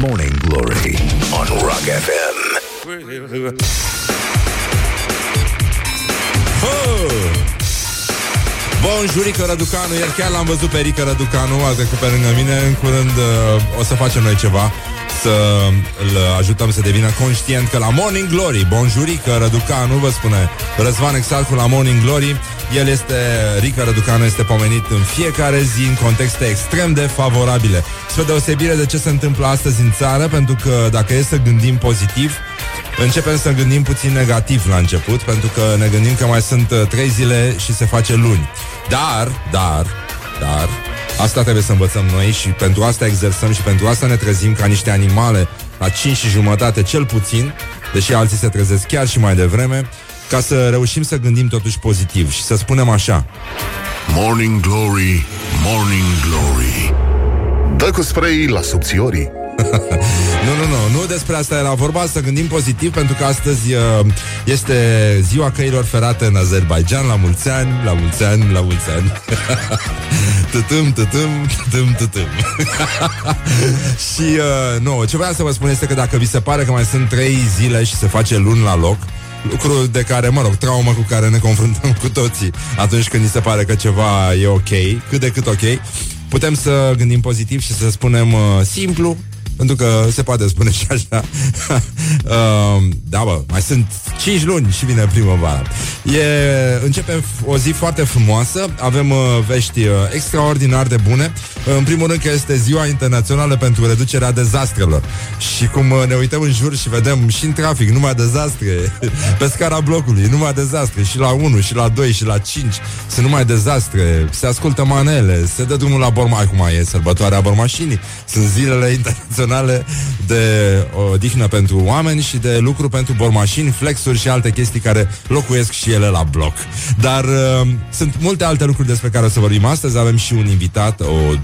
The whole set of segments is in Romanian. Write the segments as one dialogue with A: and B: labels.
A: Morning Glory on Rock FM.
B: Bun jurică Răducanu, iar chiar l-am văzut pe Rică Răducanu, a trecut pe lângă mine, în curând uh, o să facem noi ceva să îl ajutăm să devină conștient că la Morning Glory, bonjurică Răducanu, vă spune Răzvan Exarcu la Morning Glory, el este, Rica Răducanu este pomenit în fiecare zi în contexte extrem de favorabile. Spre deosebire de ce se întâmplă astăzi în țară, pentru că dacă e să gândim pozitiv, Începem să gândim puțin negativ la început, pentru că ne gândim că mai sunt uh, trei zile și se face luni. Dar, dar, dar, asta trebuie să învățăm noi și pentru asta exersăm și pentru asta ne trezim ca niște animale la 5 și jumătate cel puțin, deși alții se trezesc chiar și mai devreme, ca să reușim să gândim totuși pozitiv și să spunem așa.
A: Morning Glory, Morning Glory. Dă cu spray la subțiorii.
B: nu, nu, nu, nu despre asta era vorba, să gândim pozitiv, pentru că astăzi uh, este ziua căilor ferate în Azerbaijan, la mulți ani, la mulți ani, la mulți ani. tătâm, tătâm, tătâm, tătâm. și, uh, nu, ce vreau să vă spun este că dacă vi se pare că mai sunt trei zile și se face luni la loc, lucru de care, mă rog, traumă cu care ne confruntăm cu toții atunci când ni se pare că ceva e ok, cât de cât ok, putem să gândim pozitiv și să spunem uh, simplu, pentru că se poate spune și așa. uh, da, bă, mai sunt 5 luni și vine primăvara. E, începem o zi foarte frumoasă, avem uh, vești uh, extraordinar de bune. În primul rând că este ziua internațională pentru reducerea dezastrelor. Și cum uh, ne uităm în jur și vedem și în trafic numai dezastre, pe scara blocului, numai dezastre, și la 1, și la 2, și la 5, sunt numai dezastre, se ascultă manele, se dă drumul la borma, acum e sărbătoarea bormașinii, sunt zilele internaționale de odihnă pentru oameni și de lucru pentru bormașini, flexuri și alte chestii care locuiesc și ele la bloc. Dar uh, sunt multe alte lucruri despre care o să vorbim astăzi. Avem și un invitat, o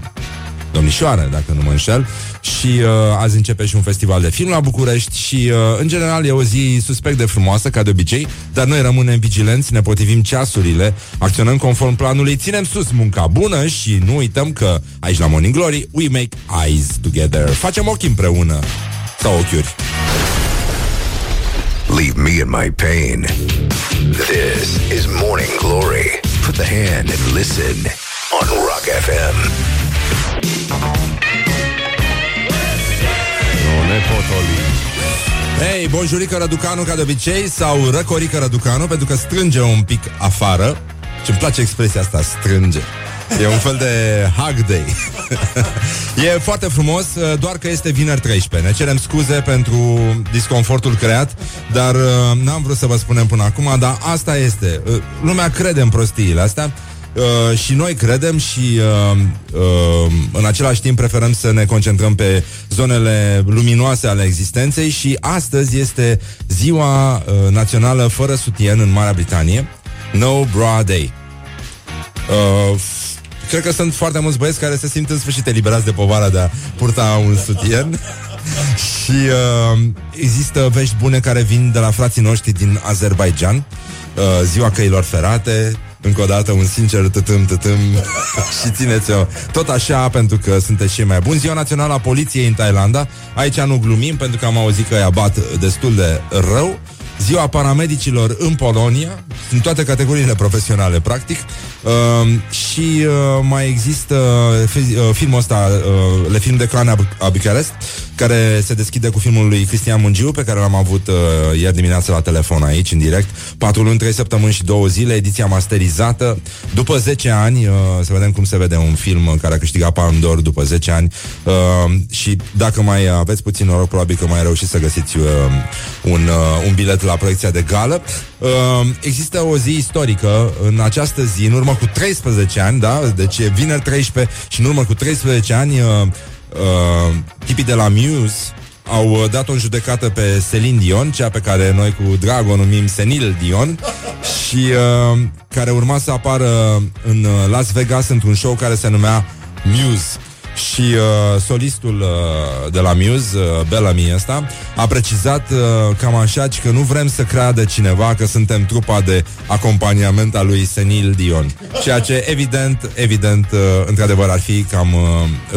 B: domnișoară, dacă nu mă înșel, și uh, azi începe și un festival de film la București și, uh, în general, e o zi suspect de frumoasă, ca de obicei, dar noi rămânem vigilenți, ne potrivim ceasurile, acționăm conform planului, ținem sus munca bună și nu uităm că aici la Morning Glory we make eyes together. Facem ochi împreună. Sau ochiuri.
A: Leave me in my pain. This is Morning Glory. Put the hand and listen on Rock FM.
B: Nu ne potoli. Hei, bonjurică Răducanu ca de obicei Sau răcorică Răducanu Pentru că strânge un pic afară. Și îmi place expresia asta, strânge. E un fel de hug day. E foarte frumos Doar că este vineri 13 Ne cerem scuze pentru disconfortul creat Dar uh, n-am vrut să vă spunem până acum Dar asta este. Uh, Lumea crede în prostiile astea Uh, și noi credem și uh, uh, în același timp preferăm să ne concentrăm pe zonele luminoase ale existenței și astăzi este ziua uh, națională fără sutien în Marea Britanie, No Bra Day. Uh, cred că sunt foarte mulți băieți care se simt în sfârșit eliberați de povara de a purta un sutien. și uh, există vești bune care vin de la frații noștri din Azerbaijan, uh, ziua căilor ferate, încă o dată un sincer tătâm, tătâm. Și țineți-o tot așa Pentru că sunteți cei mai buni. Ziua Națională a Poliției în Thailanda. Aici nu glumim pentru că am auzit că ea bat destul de rău Ziua paramedicilor în Polonia În toate categoriile profesionale, practic uh, Și uh, mai există uh, Filmul ăsta uh, Le Film de Clan a Bucharest care se deschide cu filmul lui Cristian Mungiu, pe care l-am avut uh, ieri dimineață la telefon aici, în direct. 4 luni, 3 săptămâni și 2 zile, ediția masterizată. După 10 ani, uh, să vedem cum se vede un film care a câștigat Palme d'Or după 10 ani. Uh, și dacă mai aveți puțin noroc, probabil că mai reușiți să găsiți uh, un, uh, un bilet la proiecția de gală. Uh, există o zi istorică în această zi, în urmă cu 13 ani, da? Deci e vineri 13 și în urmă cu 13 ani uh, uh, tipii de la Muse au uh, dat o judecată pe Celine Dion, cea pe care noi cu drag o numim Senil Dion, și uh, care urma să apară în uh, Las Vegas într-un show care se numea Muse. Și uh, solistul uh, de la Muse, uh, Bellamy ăsta, a precizat uh, cam așa că nu vrem să creadă cineva că suntem trupa de acompaniament a lui Senil Dion. Ceea ce evident, evident, uh, într-adevăr ar fi cam uh,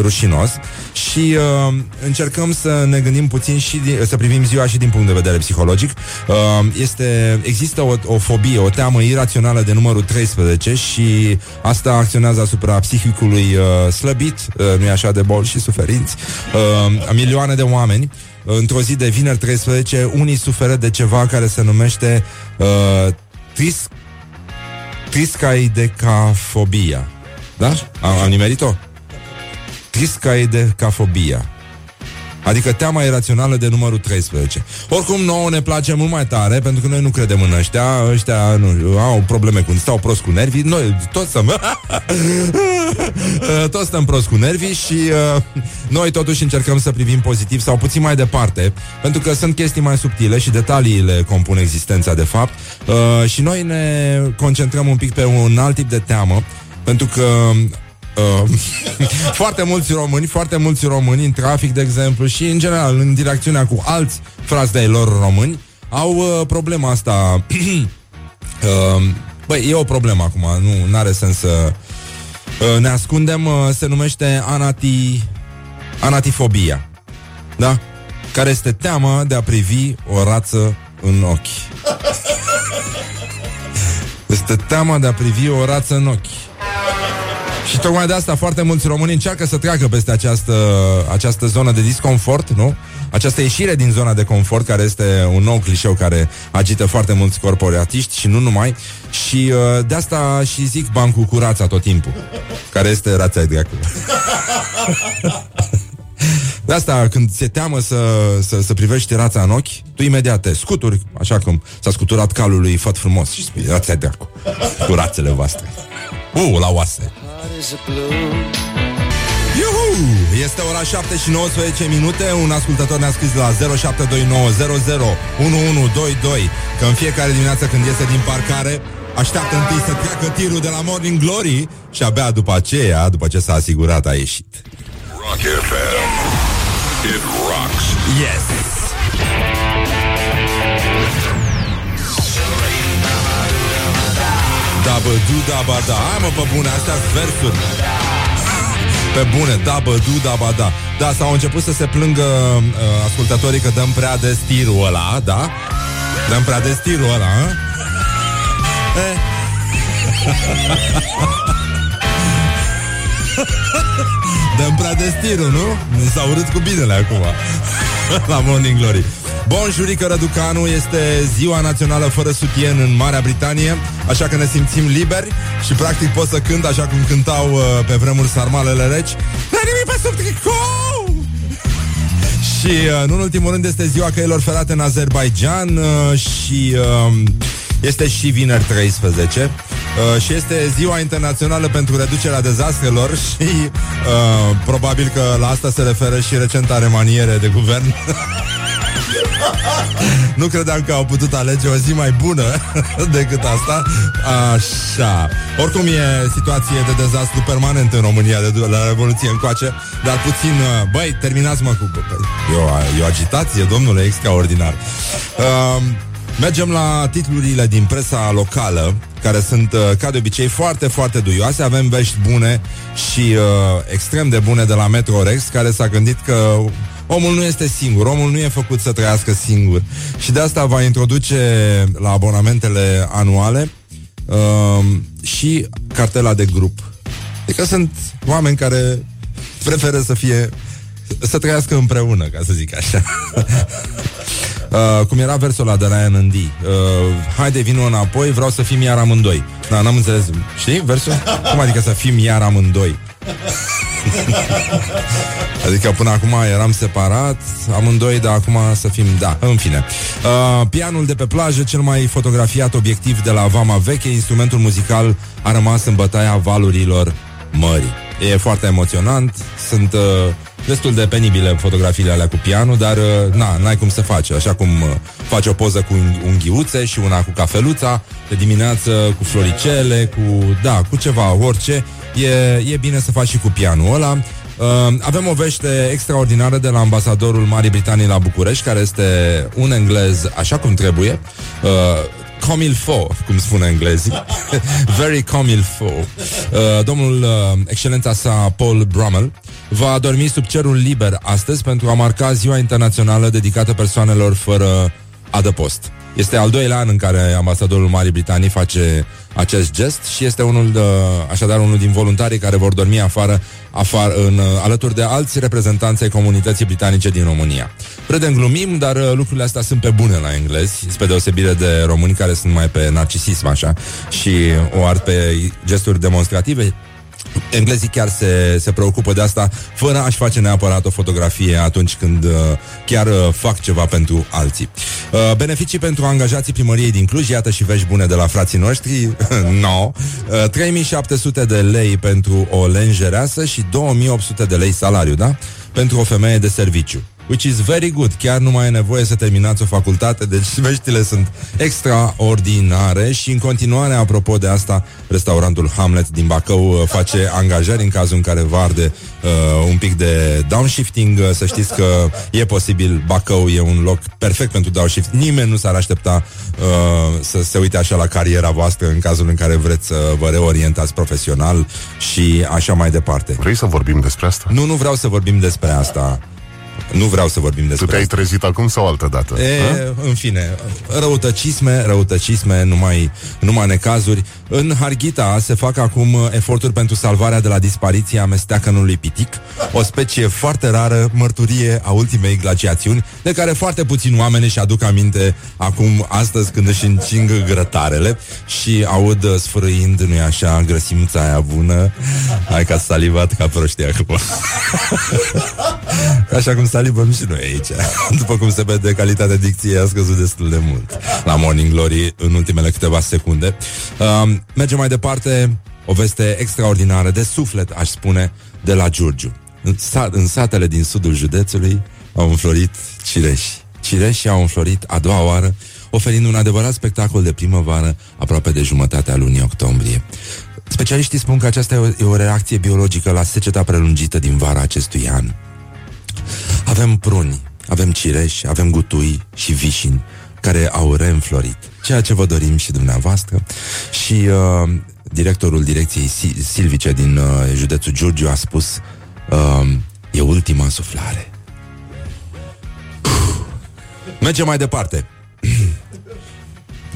B: rușinos. Și uh, încercăm să ne gândim puțin și din, să privim ziua și din punct de vedere psihologic. Uh, este, există o, o fobie, o teamă irațională de numărul 13 și asta acționează asupra psihicului uh, slăbit, uh, nu așa, de boli și suferinți, uh, a milioane de oameni. Uh, într-o zi de vineri 13, unii suferă de ceva care se numește uh, tris, triscaidecafobia. Da? Am, am nimerit-o? Triscaidecafobia. Adică teama irațională de numărul 13. Oricum, nouă ne place mult mai tare, pentru că noi nu credem în ăștia. Ăștia nu, au probleme cu... Stau prost cu nervii. Noi toți stăm... toți stăm prost cu nervii și uh, noi totuși încercăm să privim pozitiv sau puțin mai departe, pentru că sunt chestii mai subtile și detaliile compun existența de fapt. Uh, și noi ne concentrăm un pic pe un alt tip de teamă, pentru că Uh, foarte mulți români, foarte mulți români în trafic, de exemplu, și în general în direcțiunea cu alți frați de lor români, au uh, problema asta. uh, băi, e o problemă acum, nu are sens să uh, ne ascundem, uh, se numește anati, anatifobia. Da? Care este teama de a privi o rață în ochi. Este teama de a privi o rață în ochi. Și tocmai de asta foarte mulți români încearcă să treacă peste această, această zonă de disconfort, nu? Această ieșire din zona de confort, care este un nou clișeu care agită foarte mulți corporatiști și nu numai. Și uh, de asta și zic bancul cu rața tot timpul, care este rața de acolo. De asta, când se teamă să, să, să privești rața în ochi, tu imediat te scuturi, așa cum s-a scuturat calul lui Făt frumos și spui, rața de cu rațele voastre. Uh, la oase. Iuhu! Este ora 7 și 19 minute Un ascultător ne-a scris la 0729001122 Că în fiecare dimineață când iese din parcare Așteaptă întâi să treacă tirul de la Morning Glory Și abia după aceea, după ce s-a asigurat, a ieșit
A: Rock FM. It rocks.
B: Yes! Da, bă, du, da, ba, da Hai mă, pe bune, astea versuri Pe bune, da, bă, du, da, ba, da Da, s-au început să se plângă uh, Ascultătorii că dăm prea de stirul ăla Da? Dăm prea de stirul ăla, a? Eh. Dăm prea de stirul, nu? Mi s-a urât cu binele acum La Morning Glory Bun jurică Răducanu este ziua națională fără sutien în Marea Britanie Așa că ne simțim liberi Și practic pot să cânt așa cum cântau uh, pe vremuri sarmalele reci. La nimic pe sub tricou! Și uh, nu în ultimul rând este ziua căilor ferate în Azerbaijan uh, Și uh, este și vineri 13 uh, Și este ziua internațională pentru reducerea dezastrelor Și uh, probabil că la asta se referă și recenta remaniere de guvern nu credeam că au putut alege o zi mai bună decât asta. Așa. Oricum e situație de dezastru permanent în România de la Revoluție încoace, dar puțin, uh, băi, terminați mă cu... E o, e o agitație, domnule, extraordinar. Uh, Mergem la titlurile din presa locală, care sunt, uh, ca de obicei, foarte, foarte duioase. Avem vești bune și uh, extrem de bune de la Metro Rex, care s-a gândit că Omul nu este singur, omul nu e făcut să trăiască singur și de asta va introduce la abonamentele anuale uh, și cartela de grup. Adică sunt oameni care preferă să fie să trăiască împreună, ca să zic așa. Uh, cum era versul ăla de Ryan and D. Uh, Haide, vin înapoi, vreau să fim iar amândoi. Da, n-am înțeles. Știi versul? Cum adică să fim iar amândoi? adică până acum eram separat Amândoi, dar acum să fim Da, în fine. Uh, Pianul de pe plajă, cel mai fotografiat obiectiv De la Vama Veche, instrumentul muzical A rămas în bătaia valurilor mării E foarte emoționant. Sunt uh, destul de penibile fotografiile alea cu pianul Dar uh, na, n-ai cum să faci Așa cum uh, faci o poză cu unghiuțe Și una cu cafeluța De dimineață cu floricele Cu, da, cu ceva, orice. E, e bine să faci și cu pianul ăla. Uh, avem o vește extraordinară de la ambasadorul Marii Britanii la București, care este un englez așa cum trebuie. Uh, Comil fo, cum spune englezii. Very comil fo. Uh, domnul uh, excelența sa Paul Brummel va dormi sub cerul liber astăzi pentru a marca ziua internațională dedicată persoanelor fără adăpost. Este al doilea an în care ambasadorul Marii Britanii face acest gest și este unul de, așadar unul din voluntarii care vor dormi afară, afară în, alături de alți reprezentanți ai comunității britanice din România. Predem glumim, dar uh, lucrurile astea sunt pe bune la englezi, spre deosebire de români care sunt mai pe narcisism așa și o art pe gesturi demonstrative englezii chiar se, se preocupă de asta fără a-și face neapărat o fotografie atunci când uh, chiar uh, fac ceva pentru alții. Uh, beneficii pentru angajații primăriei din Cluj, iată și vești bune de la frații noștri, no. Uh, 3700 de lei pentru o lenjereasă și 2800 de lei salariu, da? Pentru o femeie de serviciu which is very good. Chiar nu mai e nevoie să terminați o facultate, deci veștile sunt extraordinare și în continuare, apropo de asta, restaurantul Hamlet din Bacău uh, face angajări în cazul în care vă arde uh, un pic de downshifting. Uh, să știți că e posibil, Bacău e un loc perfect pentru downshift. Nimeni nu s-ar aștepta uh, să se uite așa la cariera voastră în cazul în care vreți să vă reorientați profesional și așa mai departe.
C: Vrei să vorbim despre asta?
B: Nu, nu vreau să vorbim despre asta. Nu vreau să vorbim despre
C: Tu te-ai asta. trezit acum sau altă dată?
B: E, în fine, răutăcisme, răutăcisme, numai, numai necazuri. În Harghita se fac acum eforturi pentru salvarea de la dispariția amesteacănului pitic, o specie foarte rară, mărturie a ultimei glaciațiuni, de care foarte puțini oameni își aduc aminte acum, astăzi, când își încing grătarele și aud sfârâind, nu-i așa, grăsimța aia bună. Hai că salivat ca proștii acum. așa cum salivăm și noi aici. După cum se vede, calitatea dicției a scăzut destul de mult la Morning Glory în ultimele câteva secunde. Uh, mergem mai departe, o veste extraordinară de suflet, aș spune, de la Giurgiu. În, sat, în satele din sudul județului au înflorit cireși. Cireșii au înflorit a doua oară, oferind un adevărat spectacol de primăvară aproape de jumătatea lunii octombrie. Specialiștii spun că aceasta e o, e o reacție biologică la seceta prelungită din vara acestui an. Avem pruni, avem cireși, avem gutui și vișini care au reînflorit. Ceea ce vă dorim și dumneavoastră. Și uh, directorul direcției silvice din uh, județul Giurgiu a spus uh, e ultima suflare. Mergem mai departe.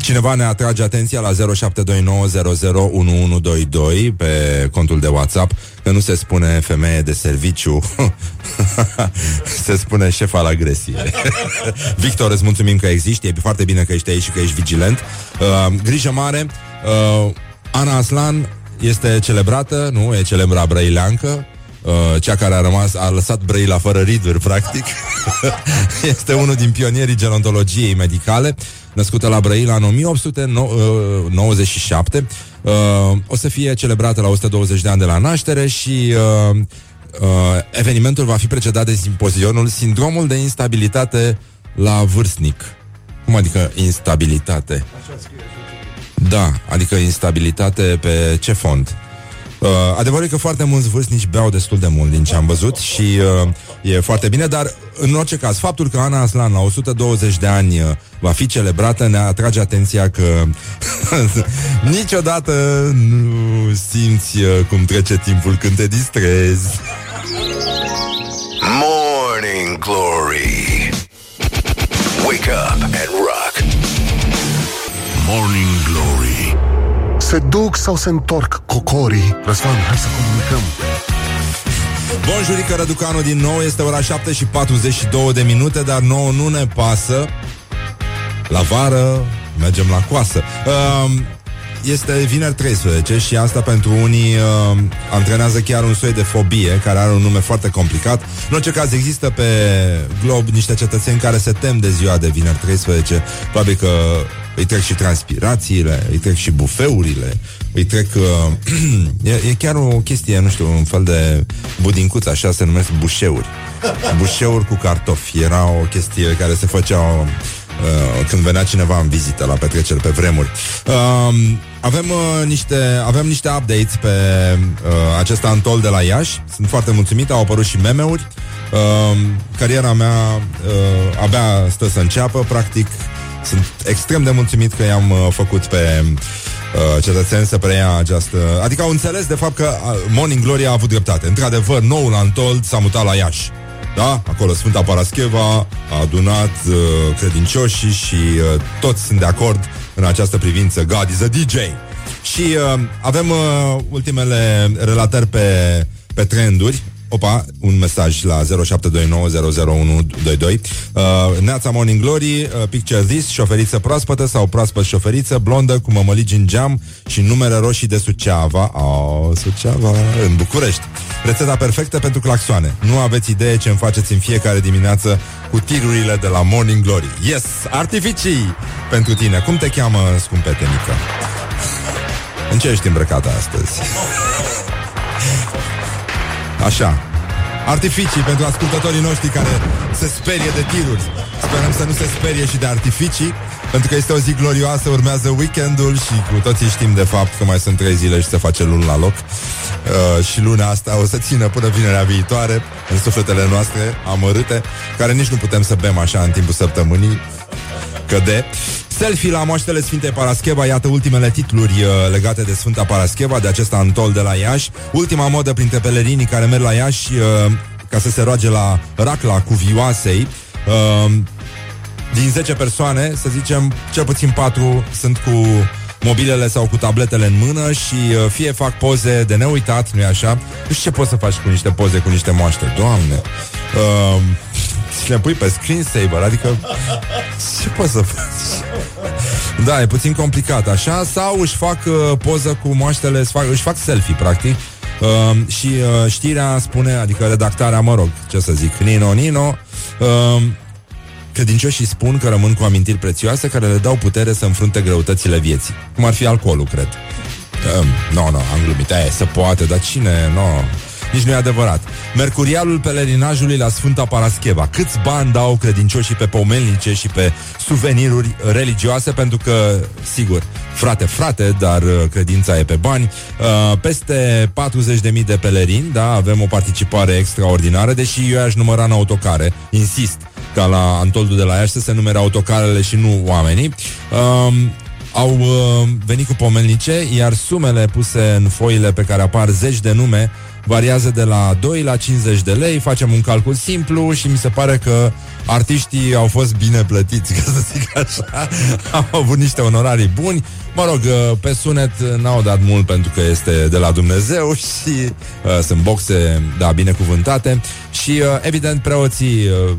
B: Cineva ne atrage atenția la 0729001122 pe contul de WhatsApp că nu se spune femeie de serviciu, se spune șef al agresiei. Victor, îți mulțumim că existi, e foarte bine că ești aici și că ești vigilent. Uh, grijă mare, uh, Ana Aslan este celebrată, nu? E celebra brăileancă, Uh, cea care a rămas, a lăsat Brăila fără riduri, practic. este unul din pionierii gerontologiei medicale născută la Brăila în 1897. Uh, o să fie celebrată la 120 de ani de la naștere și uh, uh, evenimentul va fi precedat de simpozionul Sindromul de instabilitate la vârstnic. Cum adică instabilitate? Da, adică instabilitate pe ce fond? Uh, adevărul e că foarte mulți vârstnici beau destul de mult din ce am văzut și uh, e foarte bine, dar în orice caz, faptul că Ana Aslan la 120 de ani uh, va fi celebrată ne atrage atenția că niciodată nu simți uh, cum trece timpul când te distrezi.
A: Morning Glory. Wake up and rock.
C: Morning Glory Se duc sau se întorc cocorii? Răzvan, hai să comunicăm
B: Bonjurică, Răducanu din nou Este ora 7 și 42 de minute Dar nouă nu ne pasă La vară mergem la coasă uh, este vineri 13 și asta pentru unii uh, antrenează chiar un soi de fobie, care are un nume foarte complicat. În orice caz, există pe glob niște cetățeni care se tem de ziua de vineri 13. Probabil că îi trec și transpirațiile, îi trec și bufeurile, îi trec... Uh, e, e chiar o chestie, nu știu, un fel de budincuț, așa se numesc bușeuri. Bușeuri cu cartofi. Era o chestie care se făcea uh, când venea cineva în vizită la petreceri pe vremuri. Uh, avem, uh, niște, avem niște updates pe uh, acest antol de la Iași. Sunt foarte mulțumit, au apărut și meme-uri. Uh, cariera mea uh, abia stă să înceapă, practic sunt extrem de mulțumit că i-am uh, făcut pe uh, cetățeni să preia această... Adică au înțeles de fapt că uh, Morning Glory a avut dreptate. Într-adevăr, noul Antold s-a mutat la Iași. Da? Acolo Sfânta Parascheva a adunat uh, credincioșii și uh, toți sunt de acord în această privință. God is a DJ. Și uh, avem uh, ultimele relatări pe, pe trenduri. Opa, un mesaj la 0729001122 uh, Neața Morning Glory uh, Picture this, șoferiță proaspătă Sau proaspăt șoferiță, blondă Cu mămăligi în geam și numere roșii de Suceava. Oh, Suceava, în București. Rețeta perfectă pentru claxoane. Nu aveți idee ce îmi faceți în fiecare dimineață Cu tirurile de la Morning Glory. Yes, artificii pentru tine. Cum te cheamă, scumpete mică? În ce ești îmbrăcată astăzi? Așa. Artificii pentru ascultătorii noștri care se sperie de tiruri. Sperăm să nu se sperie și de artificii, pentru că este o zi glorioasă, urmează weekendul și cu toții știm de fapt că mai sunt trei zile și se face luni la loc. Uh, și luna asta o să țină până vinerea viitoare în sufletele noastre amărâte, care nici nu putem să bem așa în timpul săptămânii. Că de... Selfie la moaștele Sfintei Parascheva, iată ultimele titluri uh, legate de Sfânta Parascheva, de acest antol de la Iași. Ultima modă printre pelerinii care merg la Iași uh, ca să se roage la racla cuvioasei. Uh, din 10 persoane, să zicem, cel puțin 4 sunt cu mobilele sau cu tabletele în mână și uh, fie fac poze de neuitat, nu-i așa? Nu știu ce poți să faci cu niște poze cu niște moaște, doamne. Uh, și le pui pe screensaver, adică ce poți să faci? Da, e puțin complicat așa Sau își fac uh, poză cu moaștele își fac, își fac selfie, practic uh, Și uh, știrea spune Adică redactarea, mă rog, ce să zic Nino, Nino uh, Credincioșii spun că rămân cu amintiri prețioase Care le dau putere să înfrunte greutățile vieții. Cum ar fi alcoolul, cred. Nu, uh, no, no, am glumit. Aia se poate, dar cine, no nici nu e adevărat. Mercurialul pelerinajului la Sfânta Parascheva. Câți bani dau credincioșii pe pomelnice și pe suveniruri religioase? Pentru că, sigur, frate, frate, dar uh, credința e pe bani. Uh, peste 40.000 de pelerini, da, avem o participare extraordinară, deși eu aș număra în autocare, insist, ca la Antoldu de la Iași să se numere autocarele și nu oamenii. Uh, au uh, venit cu pomelnice, iar sumele puse în foile pe care apar zeci de nume variază de la 2 la 50 de lei, facem un calcul simplu și mi se pare că artiștii au fost bine plătiți, ca să zic așa, au avut niște onorarii buni. Mă rog, uh, pe sunet n-au dat mult pentru că este de la Dumnezeu și uh, sunt boxe, da, binecuvântate și, uh, evident, preoții uh,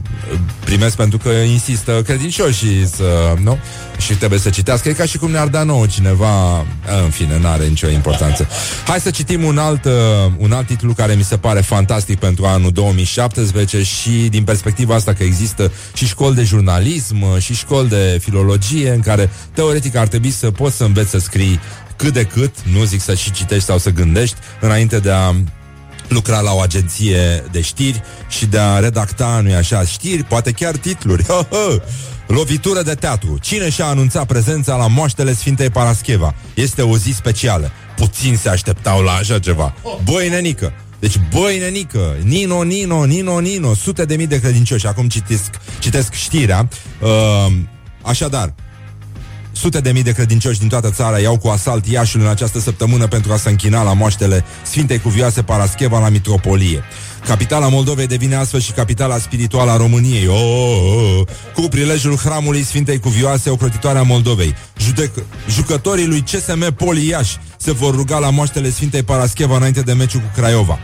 B: primesc pentru că insistă credincioșii să, nu? Și trebuie să citească. E ca și cum ne-ar da nouă cineva, în fine, n-are nicio importanță. Hai să citim un alt, uh, un alt titlu care mi se pare fantastic pentru anul 2017 și din perspectiva asta că există și școli de jurnalism uh, și școli de filologie în care teoretic ar trebui să poți să înveți să scrii cât de cât, nu zic să și citești sau să gândești, înainte de a lucra la o agenție de știri și de a redacta, nu-i așa, știri, poate chiar titluri. Lovitură de teatru. Cine și-a anunțat prezența la moaștele Sfintei Parascheva? Este o zi specială. Puțin se așteptau la așa ceva. Băi, nenică, deci, băi, nenică, Nino, Nino, Nino, Nino, sute de mii de credincioși. Acum citesc, citesc știrea. Uh, așadar, Sute de mii de credincioși din toată țara iau cu asalt Iașul în această săptămână pentru a se închina la moaștele Sfintei Cuvioase Parascheva la Mitropolie. Capitala Moldovei devine astfel și capitala spirituală a României. Oh, oh, oh. Cu prilejul hramului Sfintei Cuvioase, ocrotitoarea Moldovei. Judec- jucătorii lui CSM Poliaș se vor ruga la moaștele Sfintei Parascheva înainte de meciul cu Craiova.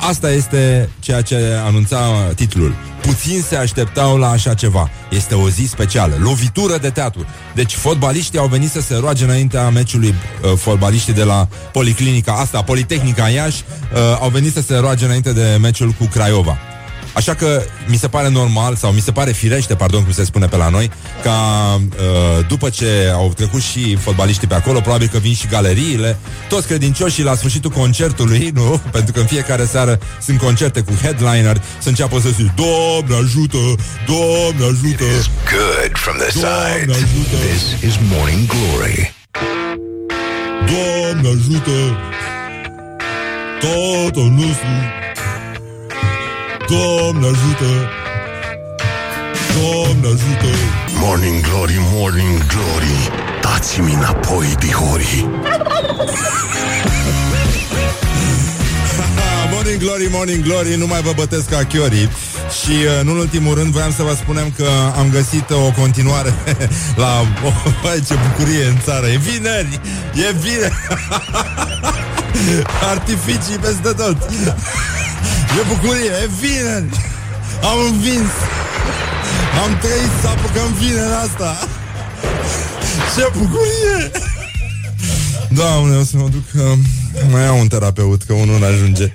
B: Asta este ceea ce anunța titlul. Puțin se așteptau la așa ceva. Este o zi specială, lovitură de teatru. Deci fotbaliștii au venit să se roage înaintea meciului uh, fotbaliștii de la Policlinica asta, Politehnica Iași, uh, au venit să se roage înainte de meciul cu Craiova. Așa că mi se pare normal, sau mi se pare firește, pardon, cum se spune pe la noi, ca uh, după ce au trecut și fotbaliștii pe acolo, probabil că vin și galeriile, toți credincioșii la sfârșitul concertului, nu? Pentru că în fiecare seară sunt concerte cu headliner, să înceapă să zic, Doamne ajută, Doamne ajută.
A: It is good from the
B: Doamne
A: sides.
B: ajută.
A: This is Morning Glory.
B: Doamne ajută Tatăl nostru Doamne ajută! Doamne ajută!
C: Morning Glory, Morning Glory Dați-mi înapoi, dihori.
B: Ah, Morning Glory, Morning Glory Nu mai vă bătesc ca chiorii. Și uh, nu în ultimul rând voiam să vă spunem că am găsit o continuare La... Oh, băi, ce bucurie în țară. E vineri! E vineri! Artificii peste tot E bucurie, e vineri! Am învins! Am trăit să apucăm vinerea asta Ce bucurie! Doamne, o să mă duc uh, Mai iau un terapeut, că unul nu ajunge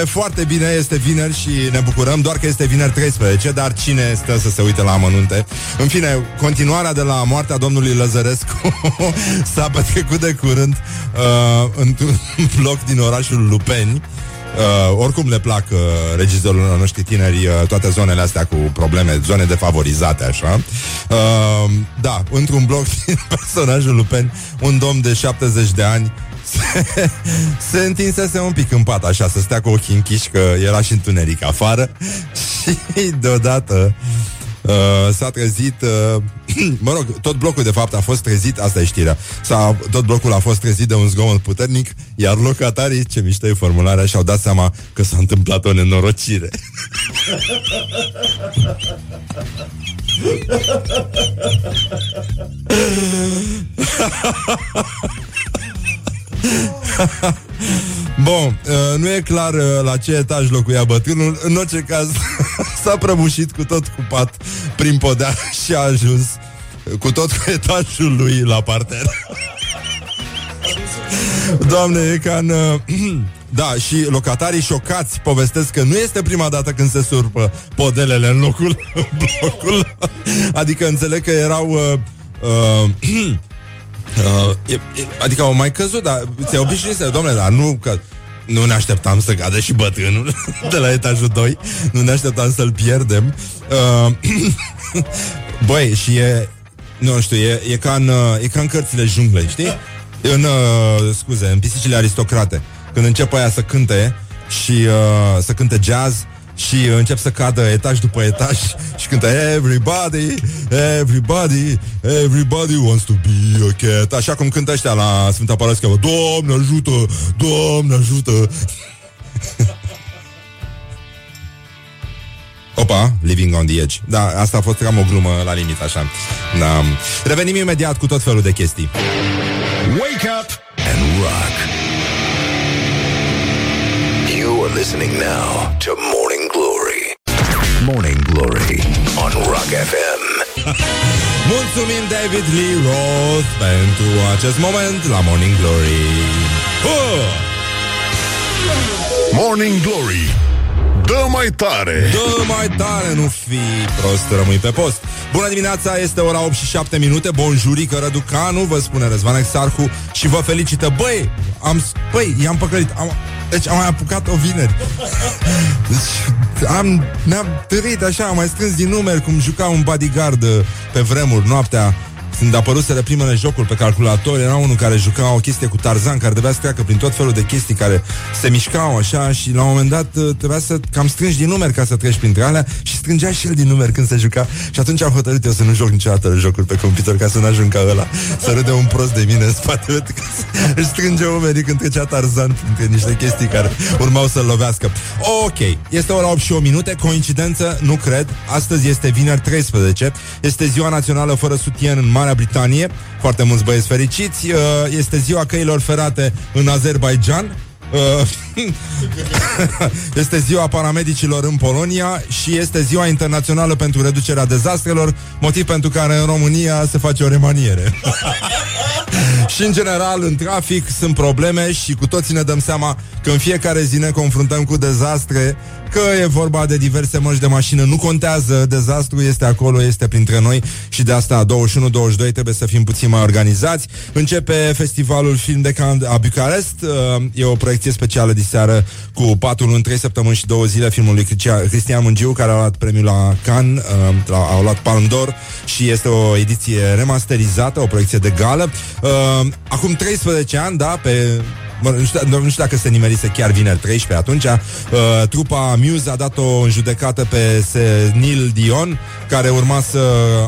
B: E foarte bine, este vineri și ne bucurăm Doar că este vineri 13 Dar cine stă să se uite la amănunte În fine, continuarea de la moartea domnului Lăzărescu S-a petrecut de curând uh, Într-un bloc din orașul Lupeni Uh, oricum le plac uh, regizorilor noștri tineri uh, toate zonele astea cu probleme, zone defavorizate, așa. Uh, da, într-un bloc din personajul Lupen, un domn de 70 de ani se, se întinsese un pic în pat, așa, să stea cu ochii închiși, că era și întuneric afară și deodată Uh, s-a trezit uh, Mă rog, tot blocul de fapt a fost trezit Asta e știrea. S-a, Tot blocul a fost trezit de un zgomot puternic Iar locatarii, ce mișto e formularea Și-au dat seama că s-a întâmplat o nenorocire Bun, uh, nu e clar uh, la ce etaj locuia bătrânul În orice caz S-a prăbușit cu tot cu pat Prin podea și a ajuns Cu tot cu etajul lui la parter Doamne, e ca în... Uh, da, și locatarii șocați povestesc că nu este prima dată când se surpă podelele în locul în blocul. Adică înțeleg că erau... Uh, uh, Uh, e, e, adică au mai căzut, dar ți-ai obișnuit să, domnule, dar nu că nu ne așteptam să cadă și bătrânul de la etajul 2, nu ne așteptam să-l pierdem. Uh, băi, și e, nu știu, e, e, ca în, uh, e ca în cărțile junglei, știi? În, uh, scuze, în pisicile aristocrate. Când încep aia să cânte și uh, să cânte jazz și încep să cadă etaj după etaj și cântă Everybody, everybody, everybody wants to be a cat. Așa cum cântă ăștia la Sfânta Paraschivă. Doamne ajută, Doamne ajută. Opa, Living on the Edge. Da, asta a fost cam o glumă la limit, așa. Da. Revenim imediat cu tot felul de chestii.
A: Wake up and rock. You are listening now to Morning Glory. Morning Glory on Rock FM.
B: Mulțumim David Lee Roth pentru acest moment la Morning Glory. Uh!
C: Morning Glory Dă mai tare
B: Dă mai tare, nu fi prost, rămâi pe post. Bună dimineața, este ora 8 și 7 minute. Bonjurică Răducanu, vă spune Răzvan Exarhu și vă felicită. Băi, am, băi, i-am păcălit. Am, deci am mai apucat o vineri. Deci am, ne-am târit așa, am mai strâns din numeri cum juca un bodyguard uh, pe vremuri, noaptea. Când apăruseră primele jocuri pe calculator, era unul care juca o chestie cu Tarzan, care trebuia să treacă prin tot felul de chestii care se mișcau așa și la un moment dat uh, trebuia să cam strângi din numeri ca să treci printre alea și strângea și el din numeri când se juca. Și atunci am hotărât eu să nu joc niciodată jocuri pe computer ca să nu ajung ca ăla. Să râde un prost de mine în spate, pentru că își strânge umerii când trecea Tarzan printre niște chestii care urmau să-l lovească. Ok, este ora 8 și 1 minute, coincidență, nu cred. Astăzi este vineri 13, este ziua națională fără sutien în Marea Britanie. Foarte mulți băieți fericiți. Uh, Este ziua căilor ferate în Azerbaijan. Uh, este ziua paramedicilor în Polonia și este ziua internațională pentru reducerea dezastrelor, motiv pentru care în România se face o remaniere. și în general în trafic sunt probleme și cu toții ne dăm seama că în fiecare zi ne confruntăm cu dezastre, că e vorba de diverse mărci de mașină, nu contează, dezastru este acolo, este printre noi și de asta 21-22 trebuie să fim puțin mai organizați. Începe festivalul Film de Cannes a Bucarest, uh, e o proiecție specială de seară cu 4 luni, 3 săptămâni și 2 zile filmul lui Cristian Mungiu, care a luat premiul la Cannes, uh, a luat Palme d'Or și este o ediție remasterizată, o proiecție de gală. Uh, acum 13 ani, da, pe mă, nu, știu, nu știu dacă se nimerise chiar vineri 13 atunci, uh, trupa Muse a dat-o în judecată pe Senil Dion, care urma să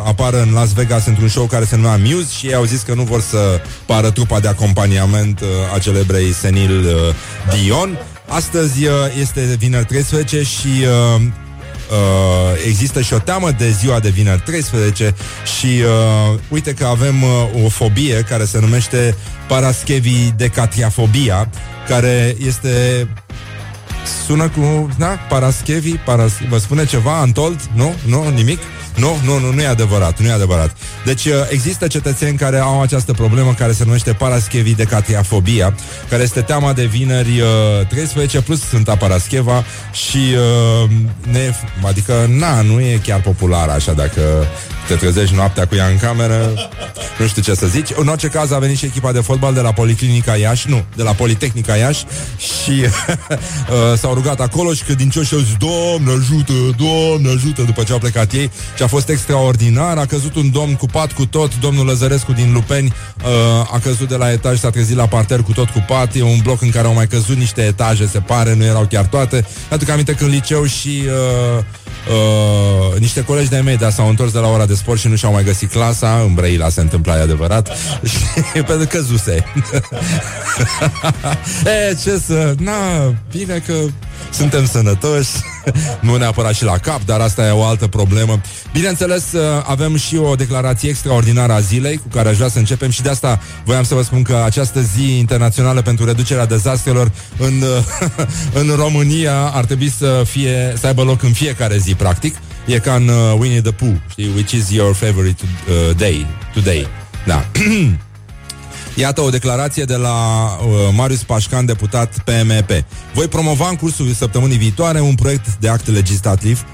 B: apară în Las Vegas într-un show care se numea Muse și ei au zis că nu vor să pară trupa de acompaniament uh, a celebrei Senil uh, Dion. Astăzi uh, este vineri 13 și uh, uh, există și o teamă de ziua de vineri 13 și uh, uite că avem uh, o fobie care se numește paraschevidecatriafobia, care este sună cu, da, paraschevi, paras, vă spune ceva, Antold? Nu? Nu? Nimic? Nu, nu, nu, nu e adevărat, nu e adevărat. Deci uh, există cetățeni care au această problemă care se numește paraschevidecatriafobia, care este teama de vineri uh, 13 plus Sfânta Parascheva și uh, ne, adică na, nu e chiar popular așa dacă te trezești noaptea cu ea în cameră, nu știu ce să zici. În orice caz a venit și echipa de fotbal de la Policlinica Iași, nu, de la Politehnica Iași și uh, s-au rugat acolo și credincioșii au zis, Doamne ajută, Doamne ajută, după ce au plecat ei și a fost extraordinar, a căzut un domn cu pat cu tot, domnul Lăzărescu din Lupeni uh, a căzut de la etaj, s-a trezit la parter cu tot cu pat, e un bloc în care au mai căzut niște etaje, se pare, nu erau chiar toate. Aduc aminte că în liceu și uh, uh, niște colegi de mei, dar s-au întors de la ora de sport și nu și-au mai găsit clasa, în Brăila se întâmpla, e adevărat, și pentru că zuse. e, ce să... Na, bine că suntem sănătoși, nu neapărat și la cap, dar asta e o altă problemă. Bineînțeles, uh, avem și o declarație extraordinară a zilei cu care aș vrea să începem și de asta voiam să vă spun că această zi internațională pentru reducerea dezastrelor în, uh, în România ar trebui să fie să aibă loc în fiecare zi, practic. E ca în uh, Winnie the Pooh, știi? Which is your favorite uh, day today. Da. Iată o declarație de la uh, Marius Pașcan, deputat PMP. Voi promova în cursul săptămânii viitoare un proiect de act legislativ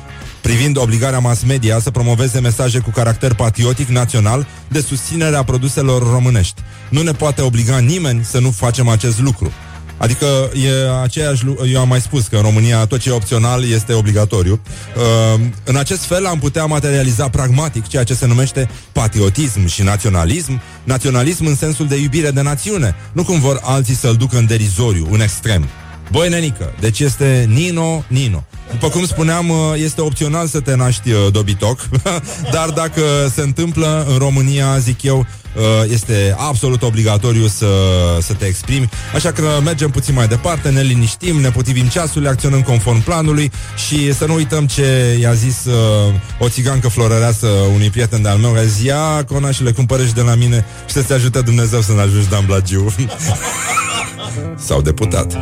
B: privind obligarea mass media să promoveze mesaje cu caracter patriotic național de susținere a produselor românești. Nu ne poate obliga nimeni să nu facem acest lucru. Adică e aceeași lucru, eu am mai spus că în România tot ce e opțional este obligatoriu. Uh, în acest fel am putea materializa pragmatic ceea ce se numește patriotism și naționalism, naționalism în sensul de iubire de națiune, nu cum vor alții să-l ducă în derizoriu, în extrem. Băi, nenică, deci este Nino, Nino. După cum spuneam, uh, este opțional să te naști uh, dobitoc, dar dacă se întâmplă în România, zic eu, uh, este absolut obligatoriu să, să te exprimi. Așa că mergem puțin mai departe, ne liniștim, ne potrivim ceasul, acționăm conform planului și să nu uităm ce i-a zis uh, o țigancă florăreasă unui prieten de-al meu, a zis, ia cona și le cumpără și de la mine și să-ți ajute Dumnezeu să ne ajungi Dan Blagiu. Sau deputat.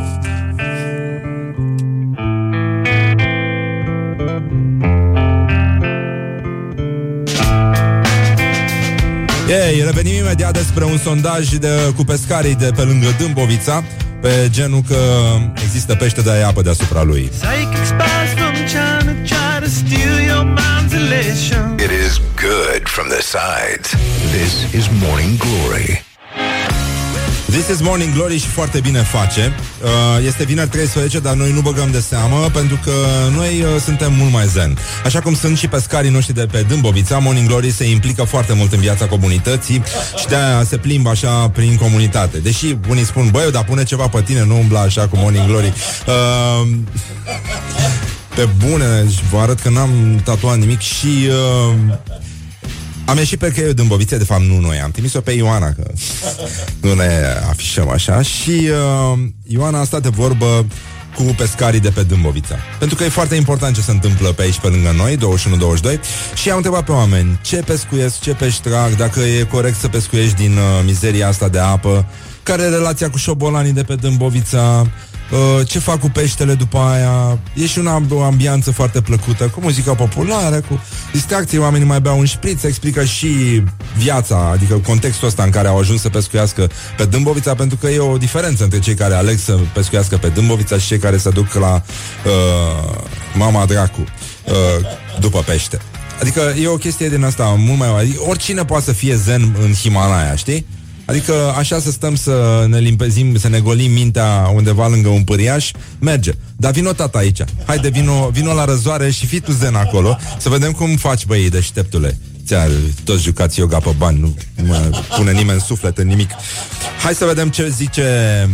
B: Ei, revenim imediat despre un sondaj de, cu pescarii de pe lângă Dâmbovița, pe genul că există pește de apă deasupra lui.
A: It is good from the sides. This is Morning Glory.
B: This is Morning Glory și foarte bine face. Uh, este vineri 13, dar noi nu băgăm de seamă pentru că noi uh, suntem mult mai zen. Așa cum sunt și pescarii noștri de pe Dâmbovița, Morning Glory se implică foarte mult în viața comunității și de-aia se plimbă așa prin comunitate. Deși unii spun, băi, dar pune ceva pe tine, nu umbla așa cu Morning Glory. Uh, pe bune, deci vă arăt că n-am tatuat nimic și... Uh, am ieșit pe creiul Dâmbovițe, de fapt nu noi, am trimis-o pe Ioana, că nu ne afișăm așa, și uh, Ioana a stat de vorbă cu pescarii de pe Dâmbovița. Pentru că e foarte important ce se întâmplă pe aici, pe lângă noi, 21-22, și am întrebat pe oameni ce pescuiesc, ce pești trag, dacă e corect să pescuiești din uh, mizeria asta de apă, care e relația cu șobolanii de pe Dâmbovița, Uh, ce fac cu peștele după aia E și una, o ambianță foarte plăcută Cu muzica populară, cu distracție Oamenii mai beau un șpriț, explică și viața Adică contextul ăsta în care au ajuns să pescuiască pe Dâmbovița Pentru că e o diferență între cei care aleg să pescuiască pe Dâmbovița Și cei care se duc la uh, Mama Dracu uh, După pește Adică e o chestie din asta mult mai... Adică oricine poate să fie zen în Himalaya, știi? Adică așa să stăm să ne limpezim, să ne golim mintea undeva lângă un păriaș, merge. Dar vino tata aici. Haide, vino, vino la răzoare și fii tu zen acolo, să vedem cum faci, băi, deșteptule. Ți-ar, toți jucați yoga pe bani, nu mă pune nimeni suflet în nimic. Hai să vedem ce zice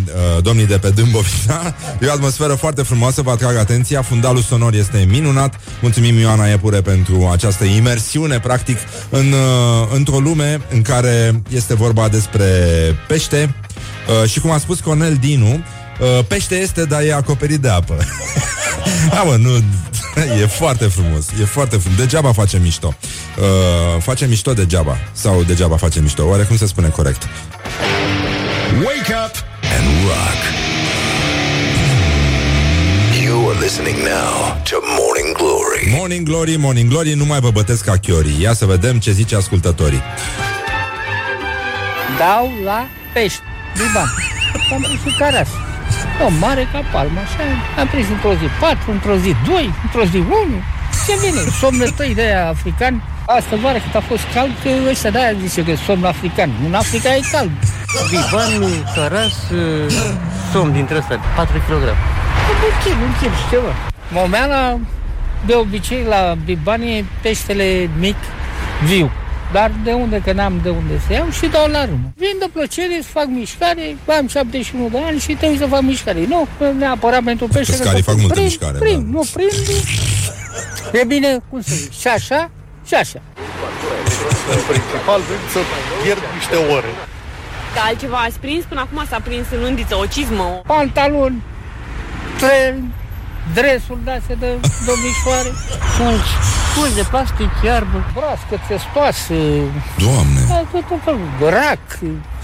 B: uh, domnii de pe Dâmbovița. E o atmosferă foarte frumoasă, vă atrag atenția. Fundalul sonor este minunat. Mulțumim Ioana Iepure pentru această imersiune, practic, în, uh, într-o lume în care este vorba despre pește. Uh, și cum a spus Cornel Dinu, uh, pește este, dar e acoperit de apă. da, mă, nu, e foarte frumos, e foarte frumos. Degeaba facem mișto. Uh, facem mișto degeaba. Sau degeaba facem mișto. Oare cum se spune corect?
A: Wake up and rock. You are listening now to Morning Glory.
B: Morning Glory, Morning Glory, nu mai vă bătesc ca chiorii. Ia să vedem ce zice ascultătorii.
D: dau la pești. Liban. Am prins un caras. O mare ca palmă, așa. Am prins într-o zi 4, într-o zi 2, într-o zi 1. Ce bine, somnul tăi de aia african. Asta vară cât a fost cald, că ăștia de-aia zice că somn african. În Africa e cald.
E: Biban, căras, somn dintre ăsta, 4 kg.
D: Un chil, un chil și ceva. Momeala, de obicei, la Biban e peștele mic, viu. Dar de unde, că n-am de unde să iau și dau la râmă. Vin de plăcere, să fac mișcare, am 71 de ani și trebuie să fac mișcare. Nu neapărat pentru pește.
B: Pescarii fac multă mișcare,
D: Prind,
B: da.
D: nu prind. E bine, cum să zic, și așa, și așa.
F: În principal, vrem să pierd niște ore.
G: Că altceva ați prins? Până acum s-a prins în undiță, o cizmă, o...
D: Pantaloni, trei, dresuri de-astea de domnișoare, sunt scuze de plastic, iarbă, broască, testoasă,
B: Doamne!
D: Da, tot, tot felul. Rac,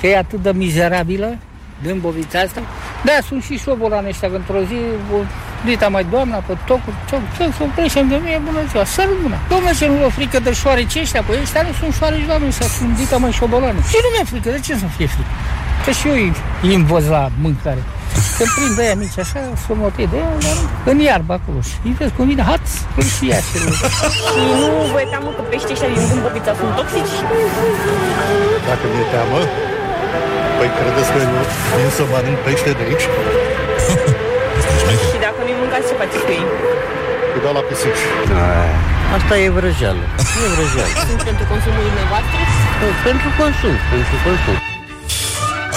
D: că e atât de mizerabilă, Dâmbovița asta. Da, sunt și șobolani ăștia, că într-o zi, o dita mai doamna pe tocuri, ce ce să oprește de mine, bună ziua, să rămână. Domnule, ce nu vă frică de șoareci ăștia, păi ăștia nu sunt șoareci, doamne, ăștia sunt dita mai șobolani. Și nu mi-e frică, de ce să fie frică? Că și eu îi învăț la mâncare. Când prind de aia mici așa, să mă de aia, dar în iarbă acolo. Și îi vezi cum vine, haț, îl și ia și
G: Și nu vă e teamă că peștii ăștia din Dâmbovița sunt toxici?
F: Dacă mi-e teamă, păi credeți că eu vin să mănânc pește de aici?
G: Și dacă nu-i mâncați, ce faceți cu ei?
F: Îi dau la pisici.
E: Asta e vrăjeală. E vrăjeală.
G: Sunt pentru consumul dumneavoastră?
E: pentru consum, pentru consum.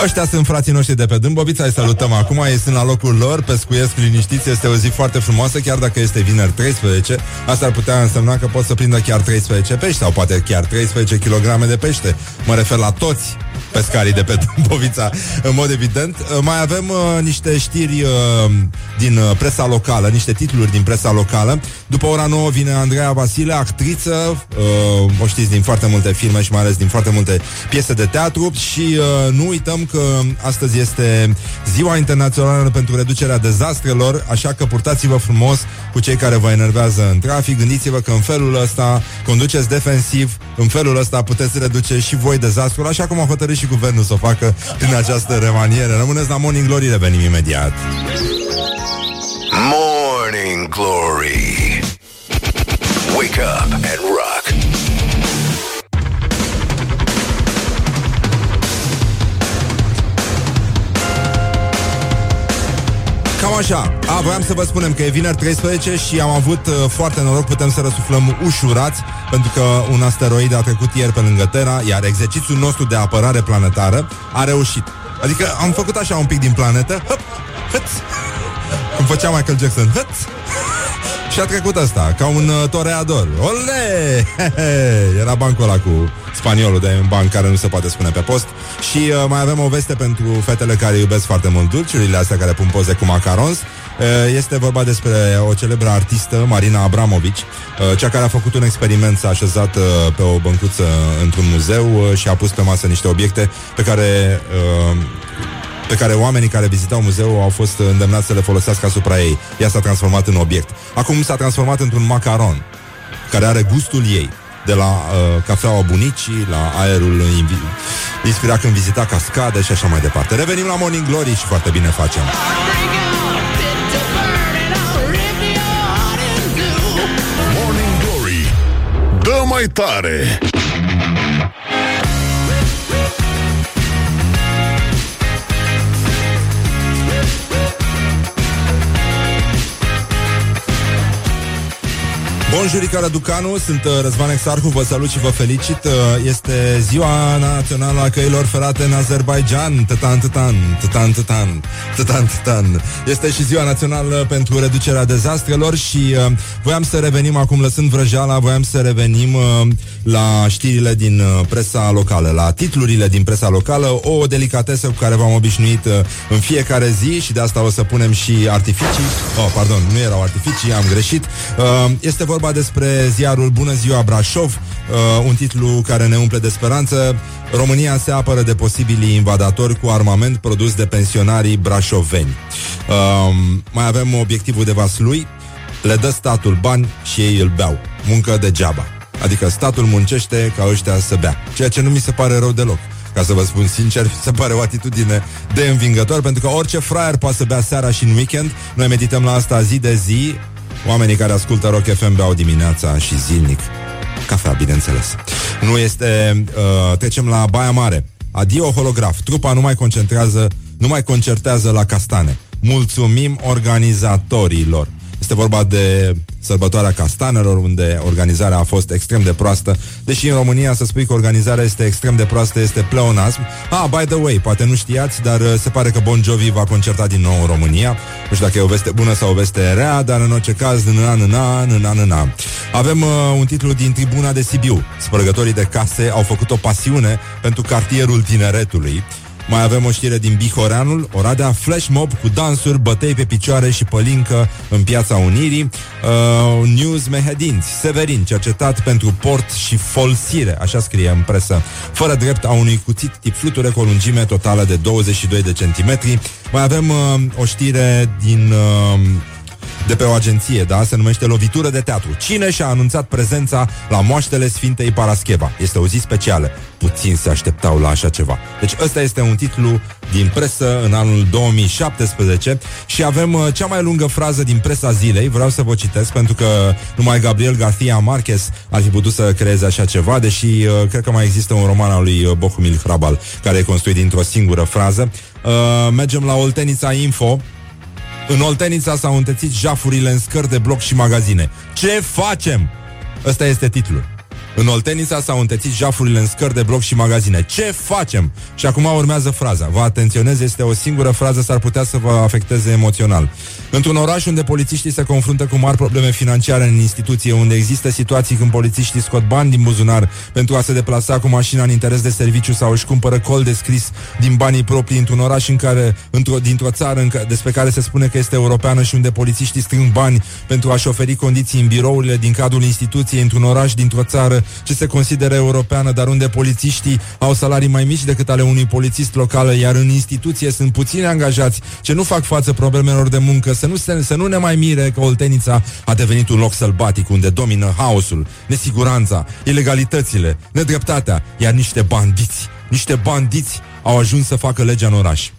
B: Ăștia sunt frații noștri de pe Dâmbovița, îi salutăm acum, ei sunt la locul lor, pescuiesc liniștiți, este o zi foarte frumoasă, chiar dacă este vineri 13, asta ar putea însemna că pot să prindă chiar 13 pești sau poate chiar 13 kg de pește. Mă refer la toți pescarii de pe Dâmbovița, în mod evident. Mai avem uh, niște știri uh, din uh, presa locală, niște titluri din presa locală. După ora 9 vine Andreea Vasile, actriță, uh, o știți din foarte multe filme și mai ales din foarte multe piese de teatru și uh, nu uităm că astăzi este Ziua Internațională pentru Reducerea Dezastrelor, așa că purtați-vă frumos cu cei care vă enervează în trafic. Gândiți-vă că în felul ăsta conduceți defensiv, în felul ăsta puteți reduce și voi dezastrul, așa cum a hotărât și guvernul să o facă prin această remaniere. Rămâneți la Morning Glory, revenim imediat.
A: Morning Glory. Wake up and rock.
B: Cam așa. A, voiam să vă spunem că e vineri 13 și am avut uh, foarte noroc, putem să răsuflăm ușurați, pentru că un asteroid a trecut ieri pe lângă Terra, iar exercițiul nostru de apărare planetară a reușit. Adică am făcut așa un pic din planetă, hăp, hăț, cum făcea Michael Jackson, hăț, și a trecut asta, ca un uh, toreador. Ole! Era bancul ăla cu spaniolul de un banc care nu se poate spune pe post. Și uh, mai avem o veste pentru fetele care iubesc foarte mult dulciurile astea care pun poze cu macarons. Uh, este vorba despre o celebră artistă, Marina Abramovici, uh, cea care a făcut un experiment, s-a așezat uh, pe o băncuță într-un muzeu uh, și a pus pe masă niște obiecte pe care uh, pe care oamenii care vizitau muzeul au fost îndemnați să le folosească asupra ei. Ea s-a transformat în obiect. Acum s-a transformat într-un macaron care are gustul ei de la uh, cafeaua bunicii, la aerul invi- inspirat când vizita cascade și așa mai departe. Revenim la Morning Glory și foarte bine facem.
C: Mai tare
B: Bonjurica Răducanu, sunt uh, Răzvan Exarhu, vă salut și vă felicit. Uh, Este ziua națională a căilor ferate în Azerbaijan. Tătan, tătan, tătan, tătan, tătan, tătan. Este și ziua națională pentru reducerea dezastrelor și uh, voiam să revenim acum, lăsând vrăjeala, voiam să revenim uh, la știrile din uh, presa locală, la titlurile din presa locală, o delicatesă cu care v-am obișnuit uh, în fiecare zi și de asta o să punem și artificii. Oh, pardon, nu erau artificii, am greșit. Uh, Este vorba despre ziarul Bună ziua Brașov, uh, un titlu care ne umple de speranță. România se apără de posibilii invadatori cu armament produs de pensionarii brașoveni. Uh, mai avem obiectivul de Vaslui, le dă statul bani și ei îl beau. Muncă degeaba. Adică statul muncește ca ăștia să bea. Ceea ce nu mi se pare rău deloc. Ca să vă spun sincer, mi se pare o atitudine de învingător, pentru că orice fraier poate să bea seara și în weekend. Noi medităm la asta zi de zi. Oamenii care ascultă Rock FM beau dimineața și zilnic. Cafea, bineînțeles. Nu este... Uh, trecem la Baia Mare. Adio holograf. Trupa nu mai concentrează, nu mai concertează la castane. Mulțumim organizatorilor. Este vorba de sărbătoarea castanelor, unde organizarea a fost extrem de proastă. Deși în România să spui că organizarea este extrem de proastă este pleonasm. Ah, by the way, poate nu știați, dar uh, se pare că Bon Jovi va concerta din nou în România. Nu știu dacă e o veste bună sau o veste rea, dar în orice caz, nâna, nâna, nâna, nâna. Avem uh, un titlu din Tribuna de Sibiu. Spărgătorii de case au făcut o pasiune pentru cartierul tineretului. Mai avem o știre din Bihoreanul, Oradea, flash mob cu dansuri, bătăi pe picioare și pălincă în piața Unirii. Uh, News Mehedinți, Severin, cercetat pentru port și folsire, așa scrie în presă, fără drept a unui cuțit tip fluture cu o lungime totală de 22 de centimetri. Mai avem uh, o știre din... Uh, de pe o agenție, da? Se numește Lovitură de Teatru. Cine și-a anunțat prezența la moaștele Sfintei Parascheva? Este o zi specială. Puțin se așteptau la așa ceva. Deci ăsta este un titlu din presă în anul 2017 și avem uh, cea mai lungă frază din presa zilei. Vreau să vă citesc pentru că numai Gabriel Garcia Marquez ar fi putut să creeze așa ceva, deși uh, cred că mai există un roman al lui uh, Bohumil Hrabal care e construit dintr-o singură frază. Uh, mergem la Oltenița Info. În Oltenița s-au întețit jafurile în scări de bloc și magazine. Ce facem? Ăsta este titlul. În Oltenița s-au întețit jafurile în scări de bloc și magazine. Ce facem? Și acum urmează fraza. Vă atenționez, este o singură frază, s-ar putea să vă afecteze emoțional. Într-un oraș unde polițiștii se confruntă cu mari probleme financiare în instituție, unde există situații când polițiștii scot bani din buzunar pentru a se deplasa cu mașina în interes de serviciu sau își cumpără col de scris din banii proprii într-un oraș în care, într-o, dintr-o țară în ca, despre care se spune că este europeană și unde polițiștii strâng bani pentru a-și oferi condiții în birourile din cadrul instituției într-un oraș dintr-o țară ce se consideră europeană, dar unde polițiștii au salarii mai mici decât ale unui polițist local, iar în instituție sunt puțini angajați ce nu fac față problemelor de muncă, să nu, se, să nu ne mai mire că Oltenița a devenit un loc sălbatic unde domină haosul, nesiguranța, ilegalitățile, nedreptatea, iar niște bandiți, niște bandiți au ajuns să facă legea în oraș.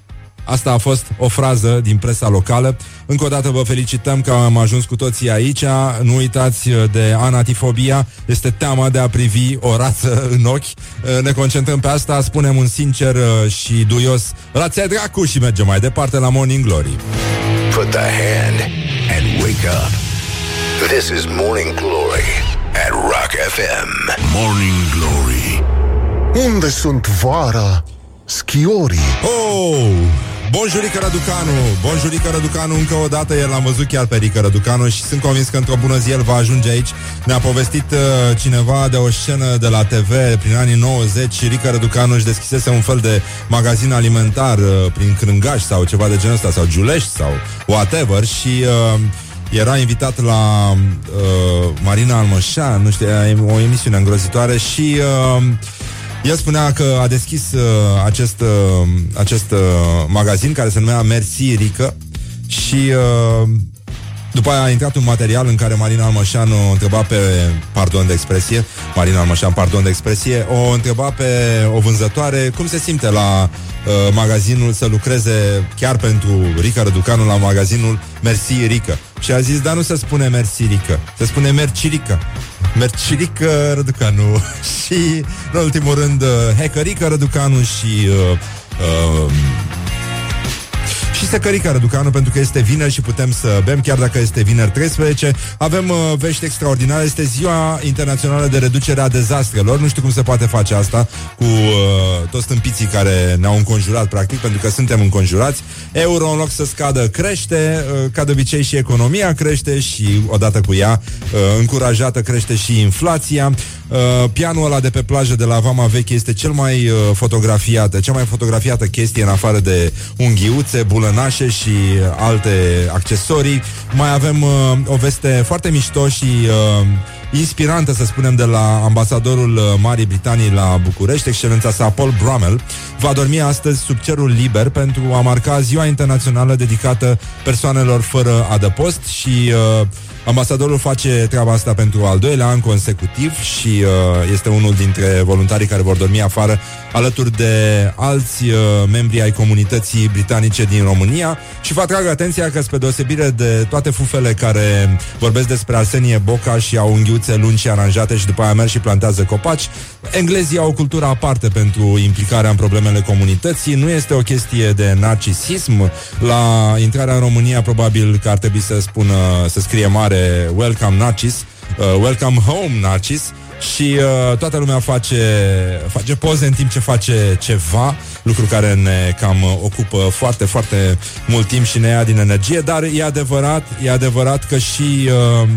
B: Asta a fost o frază din presa locală. Încă o dată vă felicităm că am ajuns cu toții aici. Nu uitați de anatifobia. Este teama de a privi o rață în ochi. Ne concentrăm pe asta, spunem un sincer și duios Rația dracu și mergem mai departe la Morning Glory.
A: Put the hand and wake up. This is Morning Glory at Rock FM.
C: Morning Glory Unde sunt vara schiorii?
B: Oh! Bonjurică Răducanu! Bonjurică Răducanu încă o dată, el l-am văzut chiar pe Rică Răducanu și sunt convins că într-o bună zi el va ajunge aici. Ne-a povestit uh, cineva de o scenă de la TV prin anii 90 și Rică Răducanu își deschisese un fel de magazin alimentar uh, prin Crângaș sau ceva de genul ăsta, sau Giulești sau whatever și... Uh, era invitat la uh, Marina Almășa, nu știu, o emisiune îngrozitoare și uh, El spunea că a deschis uh, acest, uh, acest uh, magazin care se numea Mersi Rică și uh, după aia a intrat un material în care Marina Almășan o întreba pe, pardon de expresie, Marina Almășan, pardon de expresie, o întreba pe o vânzătoare cum se simte la uh, magazinul să lucreze chiar pentru Rica Răducanu la magazinul Mersi Rică. Și a zis, dar nu se spune Mersi Rică, se spune Mercirică. Mercirică Răducanu și, în ultimul rând, uh, Hecărică Răducanu și uh, uh, și Secărica Răducanu pentru că este vineri și putem să bem chiar dacă este vineri 13. Avem uh, vești extraordinare, este ziua internațională de reducere a dezastrelor. Nu știu cum se poate face asta cu uh, toți stâmpiții care ne-au înconjurat practic, pentru că suntem înconjurați. Euro în loc să scadă crește, uh, ca de obicei și economia crește și odată cu ea uh, încurajată crește și inflația. Uh, pianul ăla de pe plajă de la Vama Veche este cel mai uh, fotografiată, cea mai fotografiată chestie în afară de unghiuțe, bulănașe și alte accesorii. Mai avem uh, o veste foarte mișto și uh, inspirantă, să spunem, de la ambasadorul uh, Marii Britanii la București, excelența sa Paul Brummel, va dormi astăzi sub cerul liber pentru a marca ziua internațională dedicată persoanelor fără adăpost și uh, Ambasadorul face treaba asta pentru al doilea an consecutiv și uh, este unul dintre voluntarii care vor dormi afară alături de alți uh, membri ai comunității britanice din România. Și vă atrag atenția că spre deosebire de toate fufele care vorbesc despre Arsenie Boca și au unghiuțe lungi și aranjate și după aia merg și plantează copaci, englezii au o cultură aparte pentru implicarea în problemele comunității, nu este o chestie de narcisism. La intrarea în România probabil că ar trebui să spună, să scrie mare Welcome Narcis, uh, Welcome Home Narcis. Și uh, toată lumea face, face poze în timp ce face ceva, lucru care ne cam uh, ocupă foarte, foarte mult timp și ne ia din energie, dar e adevărat, e adevărat că și uh,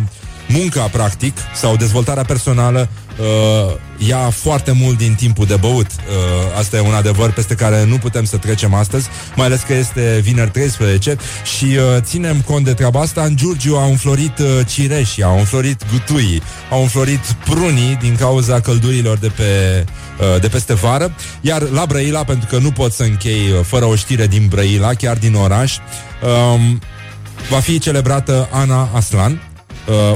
B: munca, practic, sau dezvoltarea personală uh, ia foarte mult din timpul de băut. Uh, asta e un adevăr peste care nu putem să trecem astăzi, mai ales că este vineri 13 și uh, ținem cont de treaba asta. În Giurgiu au înflorit uh, cireșii, au înflorit gutuii, au înflorit prunii din cauza căldurilor de pe uh, de peste vară, iar la Brăila, pentru că nu pot să închei uh, fără o știre din Brăila, chiar din oraș, um, va fi celebrată Ana Aslan, uh,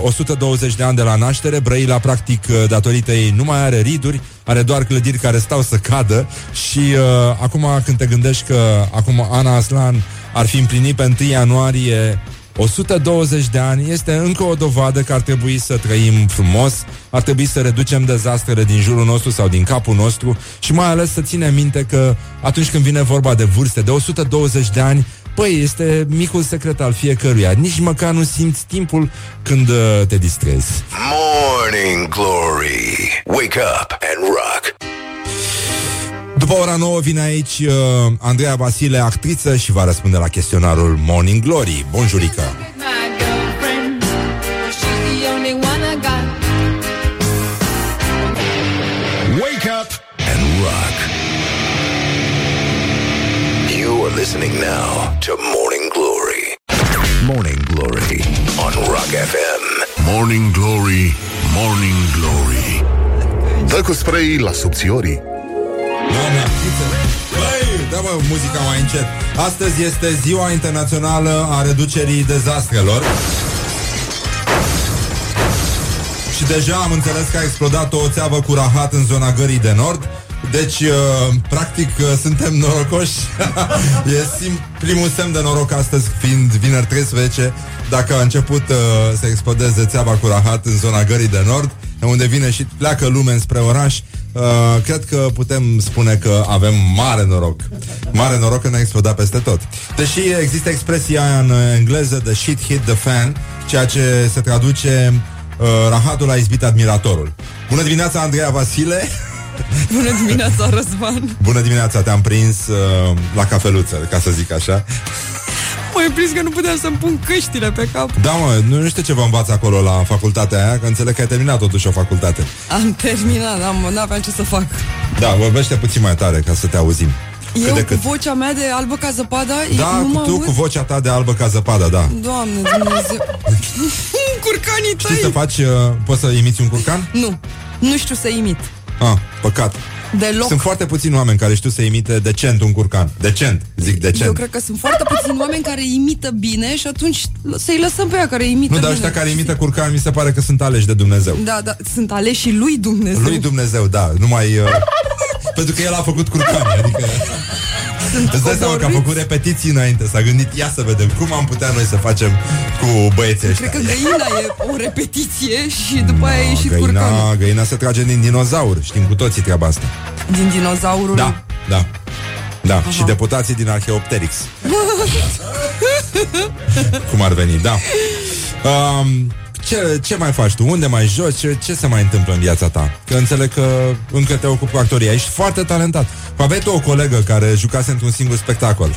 B: 120 de ani de la naștere, Brăila practic uh, datorită ei nu mai are riduri, are doar clădiri care stau să cadă și uh, acum când te gândești că acum Ana Aslan ar fi împlinit pe 1 ianuarie 120 de ani este încă o dovadă că ar trebui să trăim frumos, ar trebui să reducem dezastrele din jurul nostru sau din capul nostru și mai ales să ținem minte că atunci când vine vorba de vârste de 120 de ani, Păi, este micul secret al fiecăruia. Nici măcar nu simți timpul când uh, te distrezi.
A: Morning Glory. Wake up and rock.
B: După ora 9 vine aici uh, Andreea Vasile, actriță, și va răspunde la chestionarul Morning Glory. Bonjurică!
H: My
A: listening now to Morning Glory. Morning Glory on Rock FM.
C: Morning Glory, Morning Glory Dă cu spray la subțiorii
B: Doamne, actriță! Băi, da mă, muzica mai încet. Astăzi este ziua internațională a reducerii dezastrelor. Și deja am înțeles că a explodat o țeavă cu rahat în zona gării de nord. Deci, uh, practic, uh, suntem norocoși. e sim- primul semn de noroc astăzi, fiind vineri 13, dacă a început uh, să explodeze țeava cu rahat în zona gării de nord, unde vine și pleacă lume înspre oraș. Uh, cred că putem spune că avem mare noroc. Mare noroc că ne-a explodat peste tot. Deși există expresia aia în engleză de shit hit the fan, ceea ce se traduce uh, rahatul a izbit admiratorul. Bună dimineața, Andreea Vasile!
I: Bună dimineața, Răzvan
B: Bună dimineața, te-am prins uh, la cafeluță, ca să zic așa.
I: Mă prins că nu puteam să-mi pun căștile pe cap
B: Da, mă, nu, nu știu ce vă învață acolo la facultatea aia, că înțeleg că ai terminat totuși o facultate.
I: Am terminat, am, n-aveam ce să fac
B: Da, vorbește puțin mai tare ca să te auzim.
I: Eu
B: de
I: cu
B: cât.
I: vocea mea de albă ca zăpada
B: Da,
I: nu mă
B: tu
I: aud?
B: cu vocea ta de albă ca zăpada, da.
I: Doamne Dumnezeu Curcanii
B: Știi să
I: tăi
B: faci, uh, poți să imiți un curcan?
I: Nu, nu știu să imit
B: Ah, păcat.
I: Deloc.
B: Sunt foarte puțini oameni care știu să imite decent un curcan. Decent, zic decent.
I: Eu cred că sunt foarte puțini oameni care imită bine și atunci să-i lăsăm pe ea care imită
B: Nu, dar
I: bine.
B: ăștia care imită curcan mi se pare că sunt aleși de Dumnezeu.
I: Da, da, sunt aleși lui Dumnezeu.
B: Lui Dumnezeu, da, numai... Uh, pentru că el a făcut curcani, adică...
I: Sunt
B: Îți dai seama că a
I: codoriți.
B: făcut repetiții înainte, s-a gândit, ia să vedem cum am putea noi să facem cu băieții ăștia.
I: Cred că găina e o repetiție și după aia a ieșit curcanul.
B: Găina, găina se trage din dinozaur, știm cu toții treaba asta.
I: Din dinozaurul.
B: Da, da. Da, și deputații din Archeopteryx. Cum ar veni, da. Um, ce, ce mai faci tu? Unde mai joci? Ce, ce se mai întâmplă în viața ta? Că înțeleg că încă te ocupi cu actoria. Ești foarte talentat. Aveai tu o colegă care jucase într-un singur spectacol.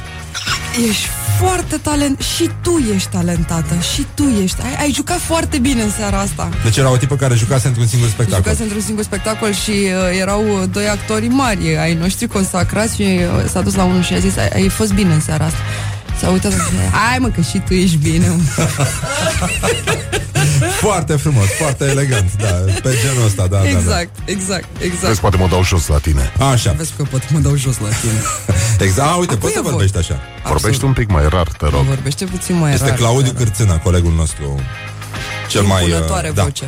I: Ești foarte talent și tu ești talentată și tu ești. Ai, ai jucat foarte bine în seara asta.
B: Deci era o tipă care jucase într-un singur spectacol.
I: Jucați într-un singur spectacol și uh, erau uh, doi actori mari ai noștri consacrați și uh, s-a dus la unul și a zis ai, ai fost bine în seara asta. S-a uitat și a zis, hai mă că și tu ești bine. mă."
B: Foarte frumos, foarte elegant, da, pe genul ăsta, da, da,
I: exact, exact, exact.
C: Vezi, poate mă dau jos la tine.
B: da. Așa,
I: Vezi că pot mă dau jos la tine.
B: exact, a, uite,
I: Cui
B: poți să
I: e
B: vorbești așa.
C: Vorbești un pic mai rar, te rog.
I: Vorbește puțin mai
B: Este
I: rar.
B: Claudiu Cârțâna, colegul nostru cel mai... uh,
I: Impunătoare
B: da,
I: voce.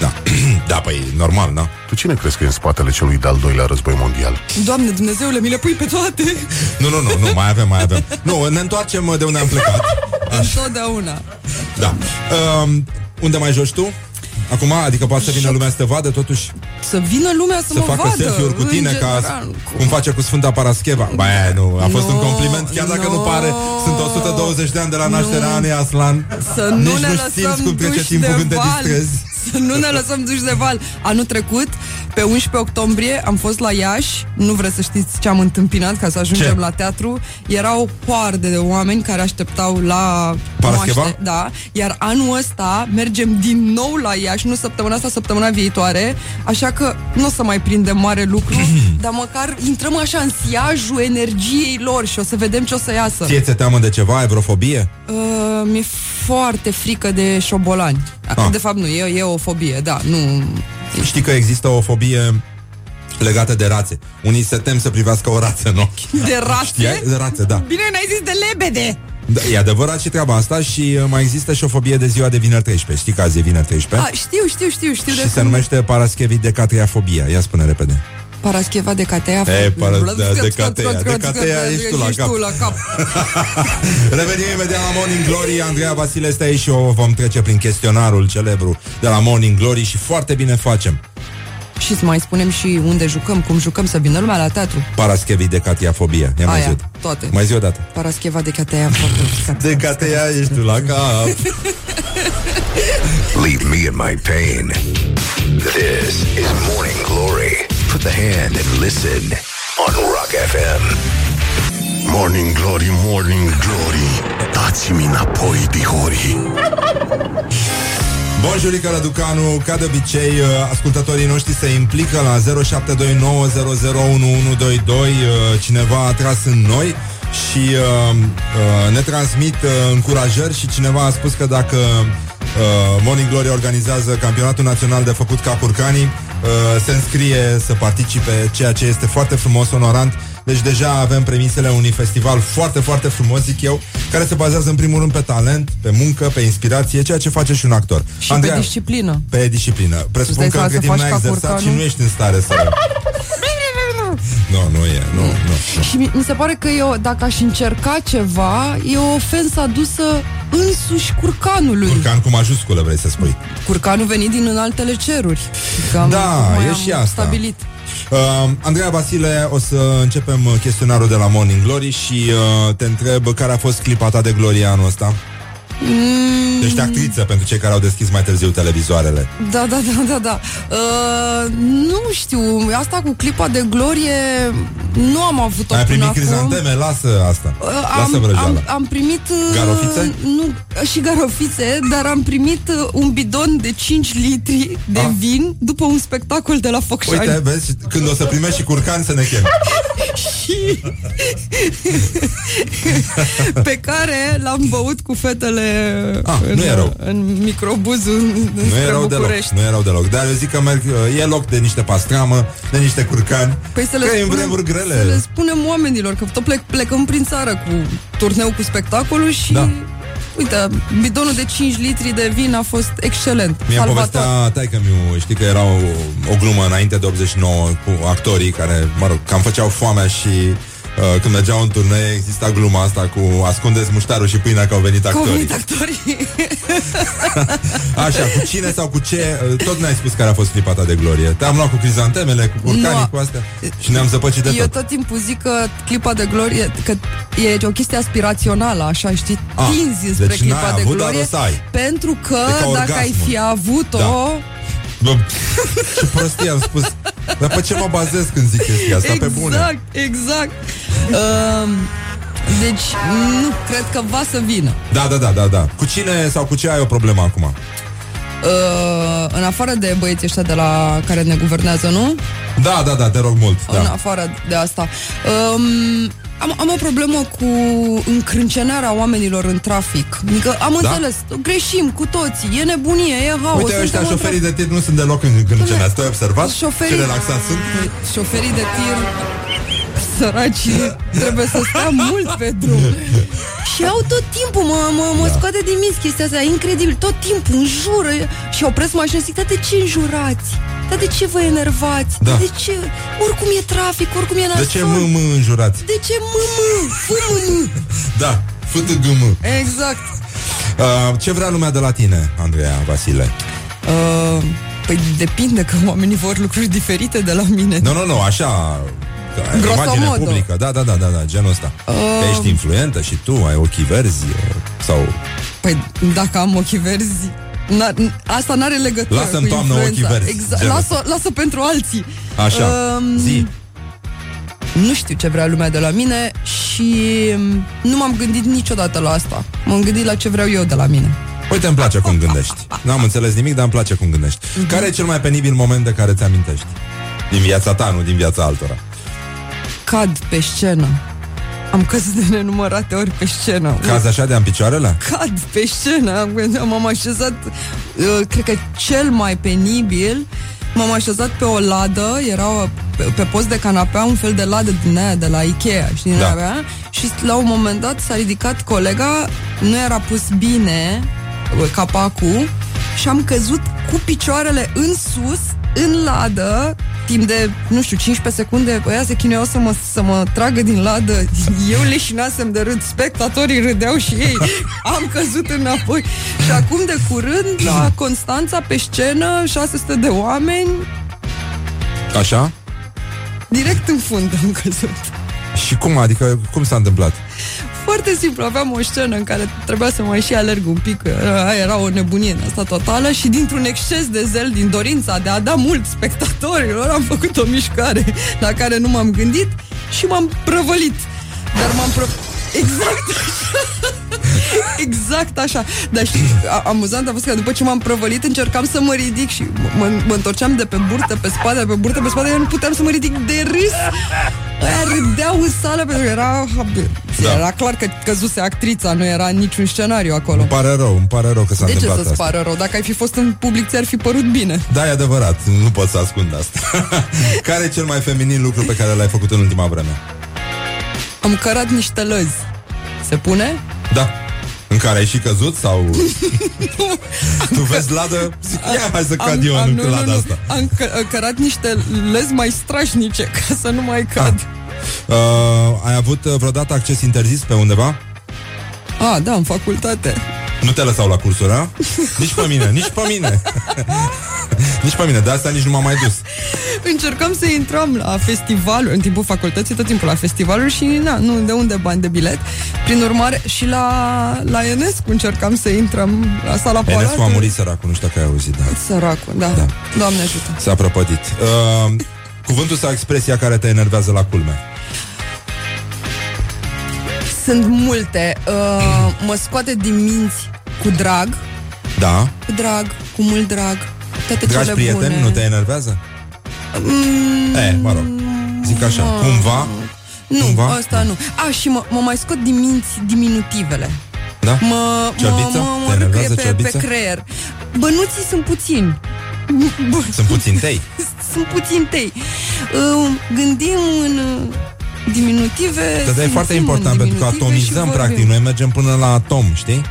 B: da, da, păi, normal, da.
C: Tu cine crezi că e în spatele celui de-al doilea război mondial?
I: Doamne Dumnezeule, mi le pui pe toate.
B: Nu, nu, nu, nu, mai avem, mai avem. Nu, ne întoarcem uh, de unde am plecat.
I: Întotdeauna.
B: Da. Um, unde mai joci tu? Acum, adică poate să vină lumea să te vadă, totuși
I: Să vină lumea să,
B: să
I: mă
B: facă
I: vadă.
B: selfie-uri cu
I: în
B: tine ca
I: general.
B: cum face cu Sfânta Parascheva. Ba, aia nu, a fost
I: No,
B: un compliment, chiar dacă nu
I: no,
B: pare. Sunt 120 de ani de la nașterea Anei Aslan.
I: Să nu
B: Nici
I: ne
B: nu
I: lăsăm
B: simți cum trece
I: duși
B: timpul
I: de
B: când te
I: val.
B: distrezi.
I: Să nu ne lăsăm duși de val. Anul trecut, pe 11 octombrie, am fost la Iași. Nu vreți să știți ce am întâmpinat ca să ajungem
B: Ce?
I: la teatru. Erau hoarde de oameni care așteptau la
B: Parascheva?
I: moaște- Da. Iar anul ăsta mergem din nou la Iași, nu săptămâna asta, săptămâna viitoare. Așa că nu o să mai prindem mare lucru, dar măcar intrăm așa în siajul energiei lor și o să vedem ce o să iasă.
B: Ție ți-e teamă de ceva, aerofobie?
I: Uh, mi-e foarte frică de șobolani.
B: Ah.
I: De fapt nu, e, e o fobie, da, nu...
B: Știi că există o fobie legată de rațe. Unii se tem să privească o rață în ochi.
I: De rațe?
B: Știai? De rațe, da.
I: Bine, n-ai zis de lebede!
B: da. E adevărat și treaba asta și uh, mai există și o fobie de ziua de vineri 13. Știi că azi e vineri 13?
I: A, știu, știu, știu, știu de
B: și se
I: cum-
B: numește paraschevidecatriafobia. Ia spune repede.
I: Parascheva de catea.
B: E, para- da, de catea, de catea, ești tu la cap.
I: tu la cap.
B: Revenim imediat la Morning Glory Andreea Vasile este aici și o vom trece prin chestionarul celebru de la Morning Glory și foarte bine facem.
I: și să mai spunem și unde jucăm, cum jucăm, să vină lumea la teatru.
B: Paraschevidecatiafobia. Ia mai
I: Aia,
B: zi
I: toate.
B: Mai zi o dată.
I: Parascheva de catea. foarte
B: De catea ești tu la cap.
A: Leave me in my pain. This is Morning Glory. Put the hand and listen on Rock FM.
C: Morning Glory, Morning Glory. Dați-mi înapoi, dihori
B: Bonjurică Răducanu, ca de obicei, uh, ascultătorii noștri se implică la 0729001122 uh, Cineva a tras în noi și uh, uh, ne transmit uh, încurajări și cineva a spus că dacă uh, Morning Glory organizează campionatul național de făcut ca curcanii, uh, se înscrie să participe, ceea ce este foarte frumos, onorant. Deci deja avem premisele unui festival foarte, foarte frumos, zic eu, care se bazează în primul rând pe talent, pe muncă, pe inspirație, ceea ce face și un actor.
I: Și pe disciplină.
B: Pe disciplină. Presupun
I: Îți dai
B: că între
I: seama
B: timp
I: să
B: n-ai
I: faci ca
B: exersat și
I: curcanul?
B: nu ești în stare să... nu, nu e, nu, nu.
I: Și mi, mi se pare că eu, dacă aș încerca ceva, e o ofensă adusă însuși curcanului.
B: Curcan cu majusculă, vrei să spui.
I: Curcanul venit din înaltele ceruri. Că am,
B: Da,
I: mai
B: e
I: am
B: și asta.
I: stabilit.
B: Uh, Andreea Vasile, o să începem uh, chestionarul de la Morning Glory și uh, te întreb care a fost clipa ta de glorie anul ăsta.
I: Mm,
B: Ești actriță pentru cei care au deschis mai târziu televizoarele.
I: Da, da, da, da, da. Uh, nu știu, asta cu clipa de glorie Nu am avut-o
B: Ai
I: până
B: primit
I: acum.
B: crizanteme? Lasă asta.
I: Uh,
B: Lasă
I: am,
B: vrăjeala.
I: am, am primit uh,
B: Garofițe?
I: Nu, și garofițe Dar am primit uh, un bidon de 5 litri De
B: Ah.
I: vin După un spectacol de la Focșani
B: Uite, vezi, când o să primești și curcan să ne chem.
I: și pe care l-am băut cu fetele
B: Ah,
I: în,
B: nu e rău.
I: în microbuzul
B: Nu
I: înspre
B: erau deloc,
I: București.
B: nu erau deloc. Dar eu zic că merg, e loc de niște pastramă, de niște curcani.
I: Păi să le,
B: că e în
I: spunem,
B: vremuri grele.
I: să le spunem oamenilor Că tot plec, plecăm prin țară cu turneu cu spectacolul Și
B: Da.
I: Uite, bidonul de 5 litri de vin a fost excelent
B: Mi-a
I: Salvator.
B: povestea taică miu, știi că era o, o glumă înainte de 89 cu actorii care, mă rog, cam făceau foamea și uh, când mergeau în turnee exista gluma asta cu ascundeți muștarul și pâinea că au venit
I: Că au
B: actorii.
I: venit actorii
B: Așa, cu cine sau cu ce, uh, tot ne-ai spus care a fost clipa ta de glorie. Te-am luat cu crizantemele, cu curcanii,
I: Nu.
B: cu astea și ne-am zăpăcit de
I: Eu
B: tot.
I: tot timpul zic că clipa de glorie Că e o chestie aspirațională Așa, știi,
B: Ah,
I: tinzi spre
B: deci
I: clipa
B: n-ai
I: de
B: avut, dar
I: glorie
B: o să ai.
I: Pentru că
B: E ca
I: dacă ai
B: orgasmul.
I: fi avut-o
B: Da. Bă, ce prostie am spus. Dar pe ce mă bazez când zic chestia asta? Pe bune.
I: Exact, exact um, Deci nu cred că va să vină
B: Da, da, da, da, da. Cu cine sau cu ce ai o problemă acum?
I: uh, În afară de băieții ăștia de la care ne guvernează, nu?
B: Da, da, da, te rog mult.
I: În
B: Da.
I: afară de asta um, am, am o problemă cu încrâncenarea oamenilor în trafic Adică am
B: Da?
I: înțeles, greșim cu toții E nebunie, e haos
B: Uite, ăștia
I: suntem în
B: șoferii
I: trafic.
B: de tir nu sunt deloc în încrâncenați. Tu ai observat?
I: Șoferii-
B: Ce relaxați sunt?
I: Șoferii de tir Săraci Trebuie să stea mult pe drum Și au tot timpul Mă, mă, mă
B: Da.
I: scoate din minți chestia asta E incredibil Tot timpul înjură Și opresc mașina și zic Dar de ce înjurați? Dar de ce vă enervați?
B: Da.
I: De ce? Oricum e trafic Oricum e
B: De
I: nasol
B: ce mă, mă înjurați?
I: De ce mă, mă? Fă, mă, mă.
B: Da, FTGM.
I: Exact
B: Uh, ce vrea lumea de la tine, Andreea Vasile?
I: uh, Păi depinde Că oamenii vor lucruri diferite de la mine
B: Nu, nu, nu, așa... că ai
I: Grosso
B: Imagine
I: modo.
B: publică, da, da, da, da, da, genul ăsta.
I: Uh.
B: Că Ești influentă și tu, ai ochii verzi uh, sau...
I: Păi dacă am ochii verzi n-ar, asta n-are legătură
B: Lasă în
I: cu
B: toamnă
I: influența.
B: ochii verzi,
I: Exact,
B: genul.
I: lasă, lasă pentru alții
B: Așa,
I: Um,
B: zi.
I: Nu știu ce vrea lumea de la mine Și um, nu m-am gândit niciodată la asta M-am gândit la ce vreau eu de la mine
B: Uite, îmi place cum gândești. N-am înțeles nimic, dar îmi place cum gândești.
I: Mhm.
B: Care e cel mai penibil moment de care ți amintești? Din viața ta, nu din viața altora.
I: Cad pe scenă Am căzut de nenumărate ori pe scenă
B: Cazi așa de am picioarele?
I: cad pe scenă Am- M-am așezat uh, Cred că cel mai penibil M-am așezat pe o ladă Era pe, pe post de canapea Un fel de ladă din aia de la Ikea Știi, din
B: Da.
I: aia? Și la un moment dat s-a ridicat colega Nu era pus bine uh, Capacul Și am căzut cu picioarele în sus În ladă Timp de, nu știu, 15 secunde Ăia se chinuiau să mă, să mă tragă din ladă. Eu leșinasem de râd Spectatorii râdeau și ei. Am căzut înapoi. Și acum de curând La Constanța pe scenă 600 de oameni.
B: Așa?
I: Direct în fund am căzut.
B: Și cum, adică, cum s-a întâmplat?
I: Foarte simplu, aveam o scenă în care trebuia să mai și alerg un pic Aia Era o nebunie în asta totală Și dintr-un exces de zel, din dorința de a da mult spectatorilor Am făcut o mișcare la care nu m-am gândit Și m-am prăvălit. Dar m-am pră... Exact așa Exact așa Dar știi, a- amuzant a fost că după ce m-am prăvălit Încercam să mă ridic și mă, mă întorceam de pe burtă pe spate, pe burtă pe spate Eu nu puteam să mă ridic de râs Aia râdeau în sală pentru că era,
B: Da.
I: era clar că căzuse actrița, nu era niciun scenariu acolo.
B: Îmi pare rău, îmi pare rău că s-a
I: De ce
B: întâmplat
I: să-ți
B: asta.
I: pară rău? Dacă ai fi fost în public, ți-ar fi părut bine.
B: Da, e adevărat, nu pot să ascund asta. care e cel mai feminin lucru pe care l-ai făcut în ultima vreme?
I: Am cărat niște lăzi. Se pune?
B: Da. În care ai și căzut sau... tu vezi ladă? Zic, ia, hai să cad eu în
I: nu, nu,
B: lada
I: nu.
B: asta.
I: Am că, cărat niște lăzi mai strașnice ca să nu mai cad.
B: Uh, ai avut uh, vreodată acces interzis pe undeva?
I: Ah, da, în facultate.
B: Nu te lăsau la cursuri, a? Nici pe mine, nici pe mine. nici pe mine, de asta nici nu m-am mai dus.
I: Încercam să intrăm la festivaluri, în timpul facultății, tot timpul la festivaluri și na, nu, de unde bani de bilet. Prin urmare, și la, la Enescu încercam să intrăm la sala
B: Enescu a
I: Palatului.
B: murit săracul, nu știu dacă ai auzit, da.
I: Săracul, da.
B: Da.
I: da. Doamne ajută.
B: S-a prăpădit. Uh, cuvântul sau expresia care te enervează la culme?
I: Sunt multe. Uh, mă scoate din minți cu drag,
B: Da.
I: cu drag, cu mult drag. Toate
B: Dragi
I: cele
B: prieteni,
I: bune.
B: nu te enervează?
I: Mm,
B: E, mă rog. Zic așa, cumva,
I: Nu,
B: Cumva?
I: asta nu. A, și mă, mă mai scot din minți diminutivele.
B: da?
I: Mă,
B: Ciorbiță?
I: mă, mă,
B: Te
I: mă
B: enervează
I: râcăie pe,
B: ciorbiță?
I: pe creier. Bănuții sunt puțini. Bă,
B: Sunt puțin tei.
I: sunt puțin tei. Uh, gândim în uh, diminutive.
B: Dar e foarte
I: simțim în
B: important pentru că
I: diminutive și
B: atomizăm,
I: vorbim.
B: practic. Noi mergem până la atom, știi?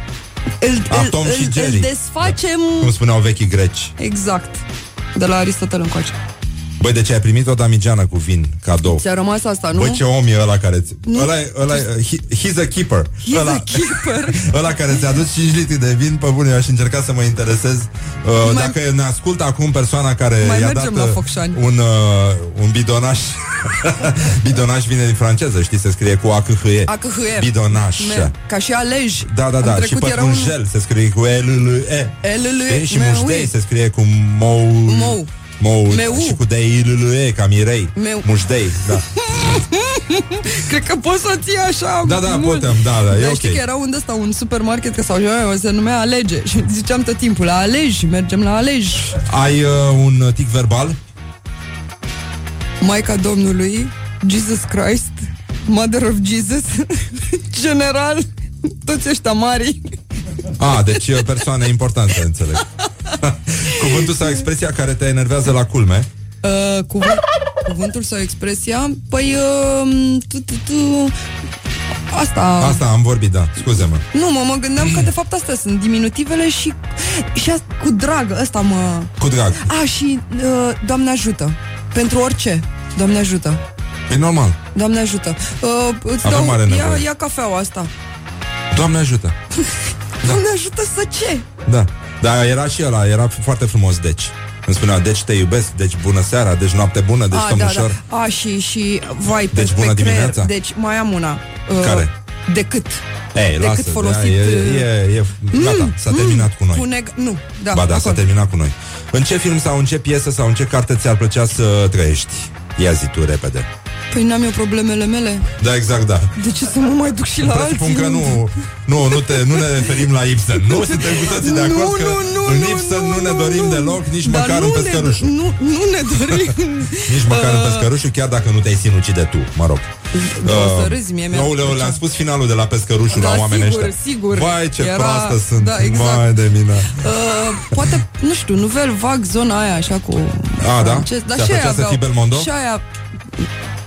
I: Îl,
B: Atom
I: îl,
B: și
I: îl,
B: Jerry.
I: îl desfacem
B: Cum spuneau vechii greci.
I: exact. De la Aristotel încoace.
B: Băi, de ce ai primit o damigeană cu vin cadou?
I: Ți-a rămas asta, nu?
B: Băi, ce om e ăla care ți...
I: Nu.
B: Ăla, e- ăla, e- he, he's a keeper.
I: He's
B: ăla,
I: a keeper.
B: ăla care ți-a adus 5 litri de vin, pe bune, eu aș încerca să mă interesez. Uh,
I: Mai-
B: dacă ne ascultă acum persoana care
I: Mai
B: i-a
I: mergem
B: dat
I: la
B: uh,
I: Focșani.
B: un, uh, un bidonaș. bidonaș vine din franceză, știi, se scrie cu a c h e
I: ACHR.
B: Bidonaș.
I: Me- Ca și alej.
B: Da, da,
I: Am
B: da. Și
I: trecut, era un
B: pătrunjel se scrie cu l l e
I: LL,
B: Știi? Și
I: meu,
B: mușdei
I: ui.
B: se scrie cu mou...
I: Mou.
B: Mou.
I: Meu.
B: Și cu de i l l e ca mirei.
I: Meu.
B: Mușdei, da.
I: Cred că poți să ții așa
B: Da, da,
I: mult.
B: putem, da, da, e
I: Dar
B: ok.
I: știi că era unde ăsta, un supermarket că sau se numea Alege și ziceam tot timpul la Alej, mergem la Alej.
B: Ai uh, un tic verbal?
I: Maica Domnului, Jesus Christ, Mother of Jesus, general, toți ăștia mari.
B: A, deci e o persoană importantă, înțeleg. Cuvântul sau expresia care te enervează la culme?
I: Uh, cuvânt, cuvântul sau expresia? Păi, uh, tu, tu, tu, asta...
B: Asta am vorbit, da, scuze-mă.
I: Nu, mă, mă gândeam că de fapt astea sunt diminutivele și, și asta, cu drag, ăsta mă...
B: Cu drag.
I: A, și uh, Doamne ajută. Pentru orice. Doamne ajută.
B: E normal.
I: Doamne ajută. Uh, îți
B: Avem
I: dau,
B: mare
I: ia,
B: nevoie.
I: ia cafeaua asta.
B: Doamne ajută.
I: Doamne ajută să ce?
B: Da. Da, era și ăla, era foarte frumos, deci. Îmi spunea, deci te iubesc, deci bună seara, deci noapte bună, deci
I: A,
B: stăm
I: da,
B: ușor.
I: da. A, și, și, vai, pe,
B: Deci bună
I: pe creier.
B: dimineața.
I: Deci mai am una. Uh,
B: Care?
I: Decât.
B: Ei,
I: Decât
B: lasă,
I: folosit,
B: da, e,
I: uh,
B: e, e, gata, s-a terminat cu noi.
I: Cu neg- nu, da.
B: ba da, s-a
I: acolo.
B: terminat cu noi. În ce film sau în ce piesă sau în ce carte ți-ar plăcea să trăiești? Ia zi tu repede.
I: Păi n-am eu problemele mele.
B: Da, exact, da.
I: De ce să mă mai duc și la alții?
B: Presupun că nu, nu, nu, te, nu ne referim la Ibsen. Nu suntem cu toții de acord
I: Nu,
B: că
I: nu, nu,
B: în
I: nu,
B: Ibsen nu,
I: nu,
B: ne
I: nu,
B: dorim
I: nu.
B: deloc, nici
I: Dar
B: măcar
I: nu
B: în
I: ne-
B: pescărușul.
I: Nu, nu ne dorim.
B: Nici măcar în
I: Uh,
B: pescărușul, chiar dacă nu te-ai sinucide tu, mă rog.
I: O să râzi, mie mi-a
B: Noule, le-am spus finalul de la pescărușul
I: Da,
B: la oamenii
I: sigur,
B: ăștia.
I: sigur.
B: Vai, ce
I: Era-
B: proastă sunt.
I: da, exact.
B: Vai de mine.
I: Uh, poate, nu știu, nuvel vag zona aia așa cu
B: A, da?
I: francez, Dar
B: Ți-ar
I: și aia
B: plăcea să
I: aveau-
B: fii Belmondo?
I: Și aia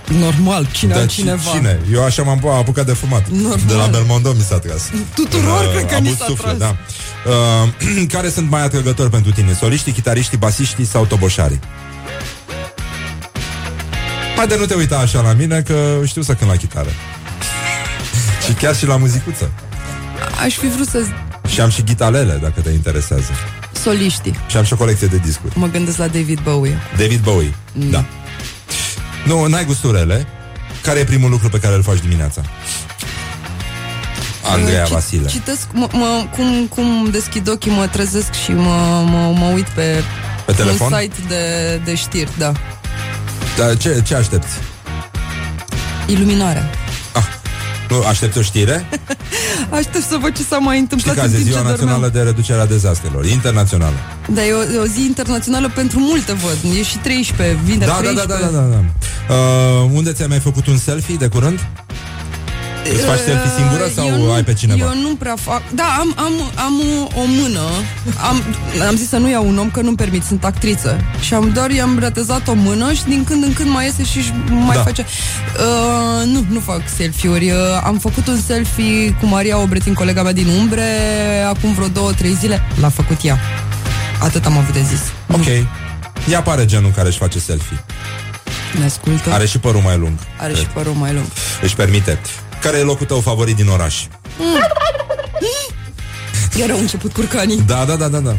I: Normal, cine
B: Dar
I: altcineva
B: Cine? Eu așa m-am apucat de fumat.
I: Normal.
B: De la Belmondo mi s-a tras.
I: Tuturor
B: În,
I: cred că
B: a
I: ni
B: avut
I: s-a
B: suflet,
I: tras.
B: Da. Uh, care sunt mai atrăgători pentru tine? Soliștii, chitariștii, basiștii sau toboșarii? Haide, nu te uita așa la mine Că știu să cânt la chitară Și chiar și la muzicuță
I: Aș fi vrut să
B: Și am și ghitalele, dacă te interesează
I: soliștii
B: Și am și o colecție de discuri
I: Mă gândesc la David Bowie
B: David Bowie,
I: Mm.
B: da Nu, n-ai gusturele Care e primul lucru pe care îl faci dimineața? Andreea
I: Uh, ci-
B: Vasile
I: Citesc, mă, mă, cum, cum deschid ochii, mă trezesc și mă, mă, mă uit pe,
B: Pe telefon?
I: un site de, de știri, da.
B: Dar ce, ce aștepți?
I: Iluminarea.
B: Nu, aștepți o știre?
I: Aștept să văd ce s-a mai
B: Știi
I: întâmplat
B: că
I: în
B: azi e
I: timp ce
B: ziua
I: dormeam.
B: națională de reducere a dezastrelor Internațională
I: Dar e o, e o zi internațională pentru multe, văd. E și 13, vineri
B: da, da, da,
I: 13.
B: da, da, da, da. Uh, Unde ți-ai mai făcut un selfie de curând? Îți faci selfie singură sau
I: Eu nu-
B: ai pe cineva?
I: Eu nu prea fac. Da, am, am, am o, o mână. Am, am zis să nu iau un om, că nu-mi permit, sunt actriță. Și am doar i-am retezat o mână și din când în când mai iese și își mai
B: Da.
I: face. Uh, nu, nu fac selfie-uri. Uh, am făcut un selfie cu Maria Obretin, colega mea din Umbre, acum vreo două, trei zile. L-a făcut ea. Atât am avut de zis.
B: Ok Ea pare genul care își face selfie
I: Ne ascultă.
B: Are și părul mai lung
I: Are și părul mai lung.
B: Își permite Care e locul tău favorit din oraș?
I: Iar au început curcanii.
B: Da, da, da, da, da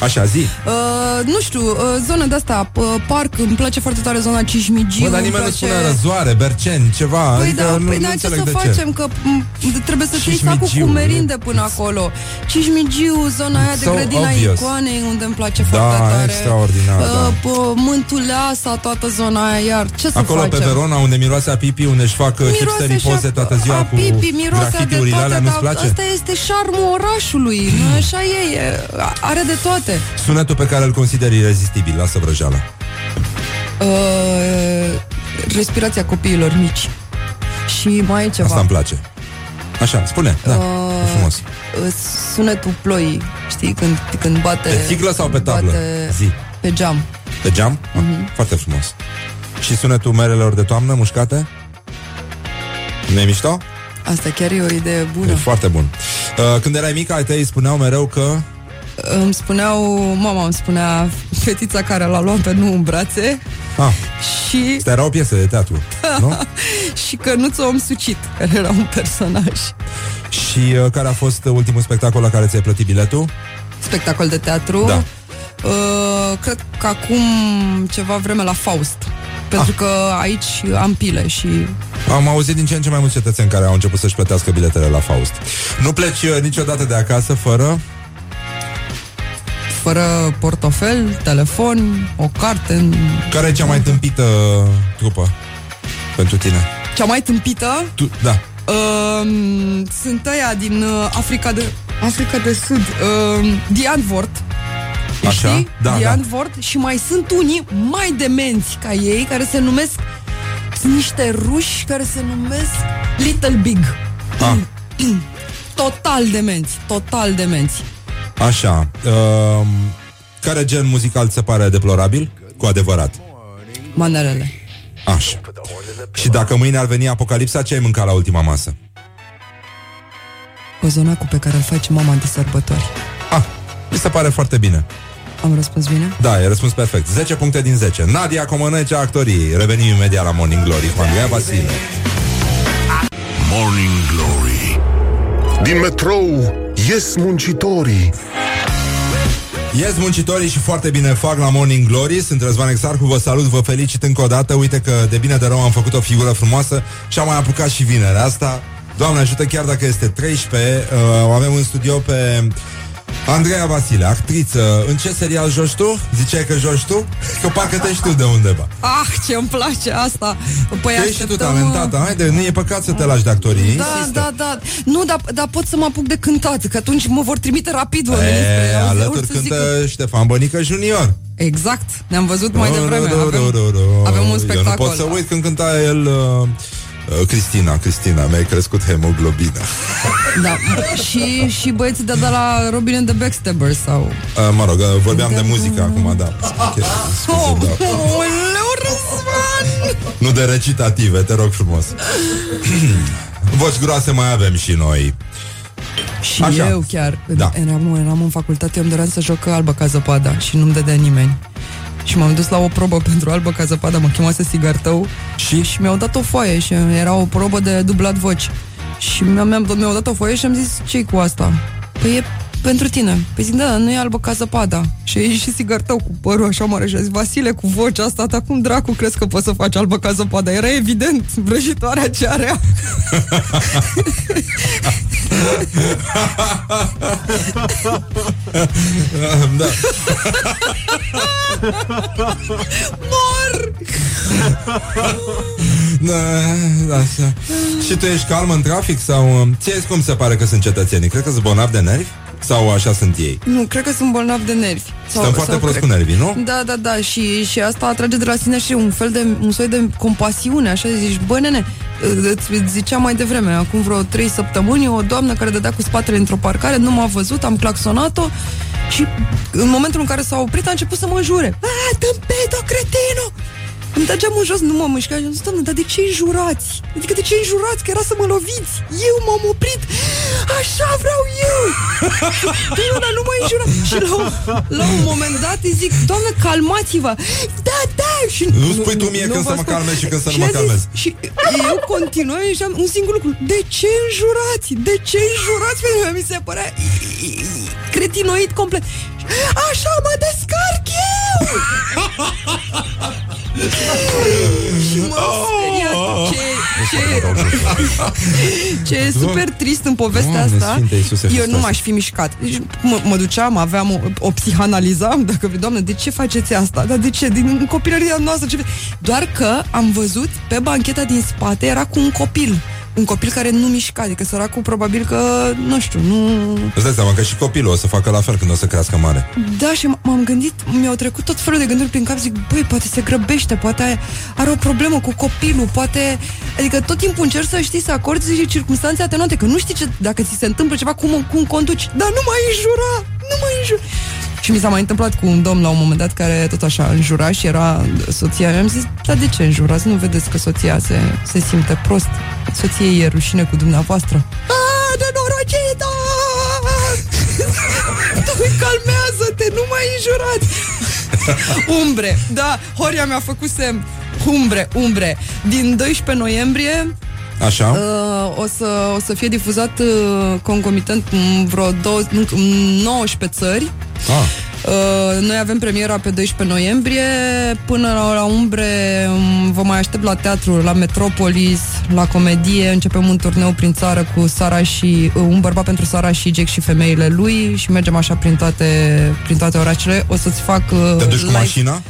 B: Așa, zi.
I: Uh, nu știu, uh, zona de asta, uh, parc, îmi place foarte tare zona Cismigiu.
B: Bă, dar
I: îmi
B: nimeni nu
I: place...
B: spune răzoare, berceni, ceva.
I: Păi
B: adică
I: da,
B: nu,
I: păi
B: nu
I: da, ce
B: înțeleg
I: să
B: de
I: facem? Că m, trebuie să iei sacul cu
B: Cismigiu,
I: merinde până acolo. Cismigiu, zona aia de
B: So
I: grădina
B: obvious.
I: icoanei, unde îmi place
B: Da,
I: foarte tare.
B: extraordinar, da.
I: pă, Mântuleasa, toată zona aia, iar ce să
B: Acolo
I: facem?
B: pe Verona, unde miroase a pipi, unde își fac uh, hipsterii
I: și a-
B: poze toată ziua
I: a
B: cu
I: pipi, miroase de
B: grafitiurile
I: toate,
B: alea, nu-ți
I: dar
B: place?
I: Asta este șarmul orașului, nu așa e, e, are de toate.
B: Sunetul pe care îl consideri irezistibil, lasă vrăjeala.
I: Uh, respirația copiilor mici. Și mai e ceva.
B: Asta îmi place. Așa, spune, da, e frumos.
I: Uh, sunetul ploii, știi, când, când bate...
B: Pe țiglă sau pe tablă?
I: Bate
B: Zi.
I: pe geam.
B: Pe geam?
I: Mhm.
B: Ah, Foarte frumos. Și sunetul merelor de toamnă mușcate? nu e mișto?
I: Asta chiar e o idee
B: E
I: bună.
B: foarte bun. Uh, Când erai mic, ai tăi spuneau mereu că...
I: Îmi spuneau, mama îmi spunea fetița care l-a luat pe nu în brațe
B: Ah,
I: și,
B: asta era o piesă de teatru, nu?
I: și că nu ți-o om sucit, care era un personaj.
B: Și uh, care a fost ultimul spectacol la care ți-ai plătit biletul?
I: Spectacol de teatru.
B: Da.
I: Uh, cred că acum ceva vreme la Faust. Pentru
B: Ah.
I: că aici am pile și
B: Am auzit din ce în ce mai mulți cetățeni care au început să-și plătească biletele la Faust. Nu pleci uh, niciodată de acasă fără...
I: fără portofel, telefon, o carte. în-
B: Care e cea mai tâmpită trupă pentru tine?
I: Cea mai tâmpită
B: Tu, da.
I: um, sunt ăia din uh, Africa de Africa de Sud, um, Diane Vort. Îi
B: Așa?
I: Știi?
B: Da,
I: Diane
B: da.
I: Vort și mai sunt unii mai demenți ca ei care se numesc sunt niște ruși care se numesc Little Big.
B: Ah,
I: Total demenți, total demenți.
B: Așa. Uh, care gen muzical ți se pare deplorabil? Cu adevărat.
I: Manelele.
B: Așa. Și dacă mâine ar veni apocalipsa, ce ai mâncat la ultima masă?
I: Cozonacul pe care îl face mama de sărbători.
B: Ah, mi se pare foarte bine.
I: Am răspuns bine?
B: Da, e răspuns perfect. 10 puncte din 10. Nadia Comănecea, actorii. Revenim imediat la Morning Glory. Cu Andreea Vasile.
C: Morning Glory Din metrou ies muncitorii
B: Ies muncitorii și foarte bine fac la Morning Glory. Sunt Răzvan Exarcu, vă salut, vă felicit încă o dată. Uite că de bine de rău am făcut o figură frumoasă Și am mai apucat și vinerea asta. Doamne ajută, chiar dacă este 13 uh, O avem în studio pe Andreea Vasile, actriță În ce serial joci tu? Ziceai că joci tu? Că parcă te știu de undeva
I: Ah, ce îmi place asta! Păi
B: Ești și tu
I: așteptăm,
B: talentată, haide, nu e păcat să te lași de actorii
I: Da,
B: insistă.
I: da, da. Nu, dar, dar pot să mă apuc de cântat, că atunci mă vor trimite rapid oamenii
B: E,
I: spre- auzi,
B: alături
I: auzi să zică-
B: cântă Ștefan Bănică Junior
I: Exact, ne-am văzut mai devreme.
B: Ro, ro, ro, ro,
I: Avem,
B: ro.
I: avem un
B: Eu nu
I: spectacol.
B: pot să uit când cânta el uh, uh, Cristina, Cristina, mi-ai crescut hemoglobina
I: Da. și, și băieții de, de la Robin and the Backstabbers sau...
B: uh, Mă rog, uh, vorbeam de muzică acum, da Ok, scuze, da.
I: Oleu, Răzvan!
B: Nu de recitative, te rog frumos Voci groase mai avem și noi
I: Și
B: Așa.
I: eu chiar,
B: Da.
I: da. eram, eram în facultate, eu îmi doream să joc albă ca zăpada și nu-mi dădea nimeni. Și m-am dus la o probă pentru albă ca zăpada, mă chemase Sigartău
B: Și?
I: și mi-au dat o foaie și era o probă de dublat voci. Și mi-au, mi-au, mi-au dat o foaie și am zis, ce cu asta? Păi e pentru tine. Păi zic, da, nu e albă ca zăpada. Și a ieșit Sigartău cu părul așa mare și a zis, Vasile, cu vocea asta, ta cum dracu crezi că poți să faci albă ca zăpada? Era evident vrăjitoarea ce are.
B: da.
I: Mor!
B: da, așa. Și tu ești calm în trafic sau uh, ție cum se pare că sunt cetățenii? Cred că sunt bolnavi de nervi? Sau așa sunt ei?
I: Nu, cred că sunt bolnav de nervi.
B: Stăm foarte prost
I: cred-
B: cu nervii, nu?
I: Da, da, da, și, și asta atrage de la sine și un fel de, un soi de compasiune, așa zici, bă, nene, îți ziceam mai devreme, acum vreo trei săptămâni, o doamnă care dădea cu spatele într-o parcare, nu m-a văzut, am claxonat-o și în momentul în care s-a oprit a început să mă înjure. A, tâmpedo, cretino! Îmi dea geamul jos, nu mă mușca și am zis, doamne, dar de ce înjurați? Adică de ce înjurați? Că era să mă loviți. Eu m-am oprit. Așa vreau eu. Nu, dar nu mă înjura. Și la un, la un moment dat îi zic, doamnă, calmați-vă. Da, da, Și
B: Nu spui tu mie când
I: vă
B: să mă
I: spun.
B: calmez și când să nu
I: Și
B: mă
I: a zis-
B: calmez.
I: Și eu continuai și am un singur lucru. De ce înjurați? De ce înjurați? Pentru că mi se părea cretinoid complet. Așa mă descarc eu! și m-am speriat. Ce, ce, ce e super trist în povestea
B: Doamne
I: asta
B: Sfinte Iisuse
I: Eu nu
B: Hristoase.
I: m-aș fi mișcat deci, mă, mă duceam, aveam o, o psihanalizam Dacă vrei, doamne, de ce faceți asta? Dar de ce? Din copilăria noastră ce... Doar că am văzut pe bancheta din spate Era cu un copil un copil care nu mișca, adică săracul probabil că, nu știu, nu...
B: Îți dai seama că și copilul o să facă la fel când o să crească mare.
I: Da, și m- m-am gândit, mi-au trecut tot felul de gânduri prin cap, zic, băi, poate se grăbește, poate are o problemă cu copilul, poate... Adică tot timpul încerci să știi, să acorzi și circunstanțe atenuante, că nu știi ce, dacă ți se întâmplă ceva, cum, cum conduci, dar nu mai înjura, nu mai înjura. Și mi s-a mai întâmplat cu un domn la un moment dat care tot așa înjura și era soția mea. Am zis, dar de ce înjurați? Nu vedeți că soția se, se simte prost? Soției e rușine cu dumneavoastră. A, de norocită! Tu calmează-te, nu mai înjurați! umbre, da, Horia mi-a făcut semn. Umbre, umbre. Din 12 noiembrie
B: Așa?
I: Uh, o, să, o să fie difuzat uh, concomitent în vreo două, în, în 19 țări.
B: Ah.
I: Uh, noi avem premiera pe 12 noiembrie Până la, la umbre um, Vă mai aștept la teatru, la Metropolis La comedie, începem un turneu prin țară Cu Sara și uh, Un bărbat pentru Sara și Jack și femeile lui Și mergem așa prin toate, prin toate orașele O să-ți fac uh,
B: Te duci cu
I: live-
B: mașina?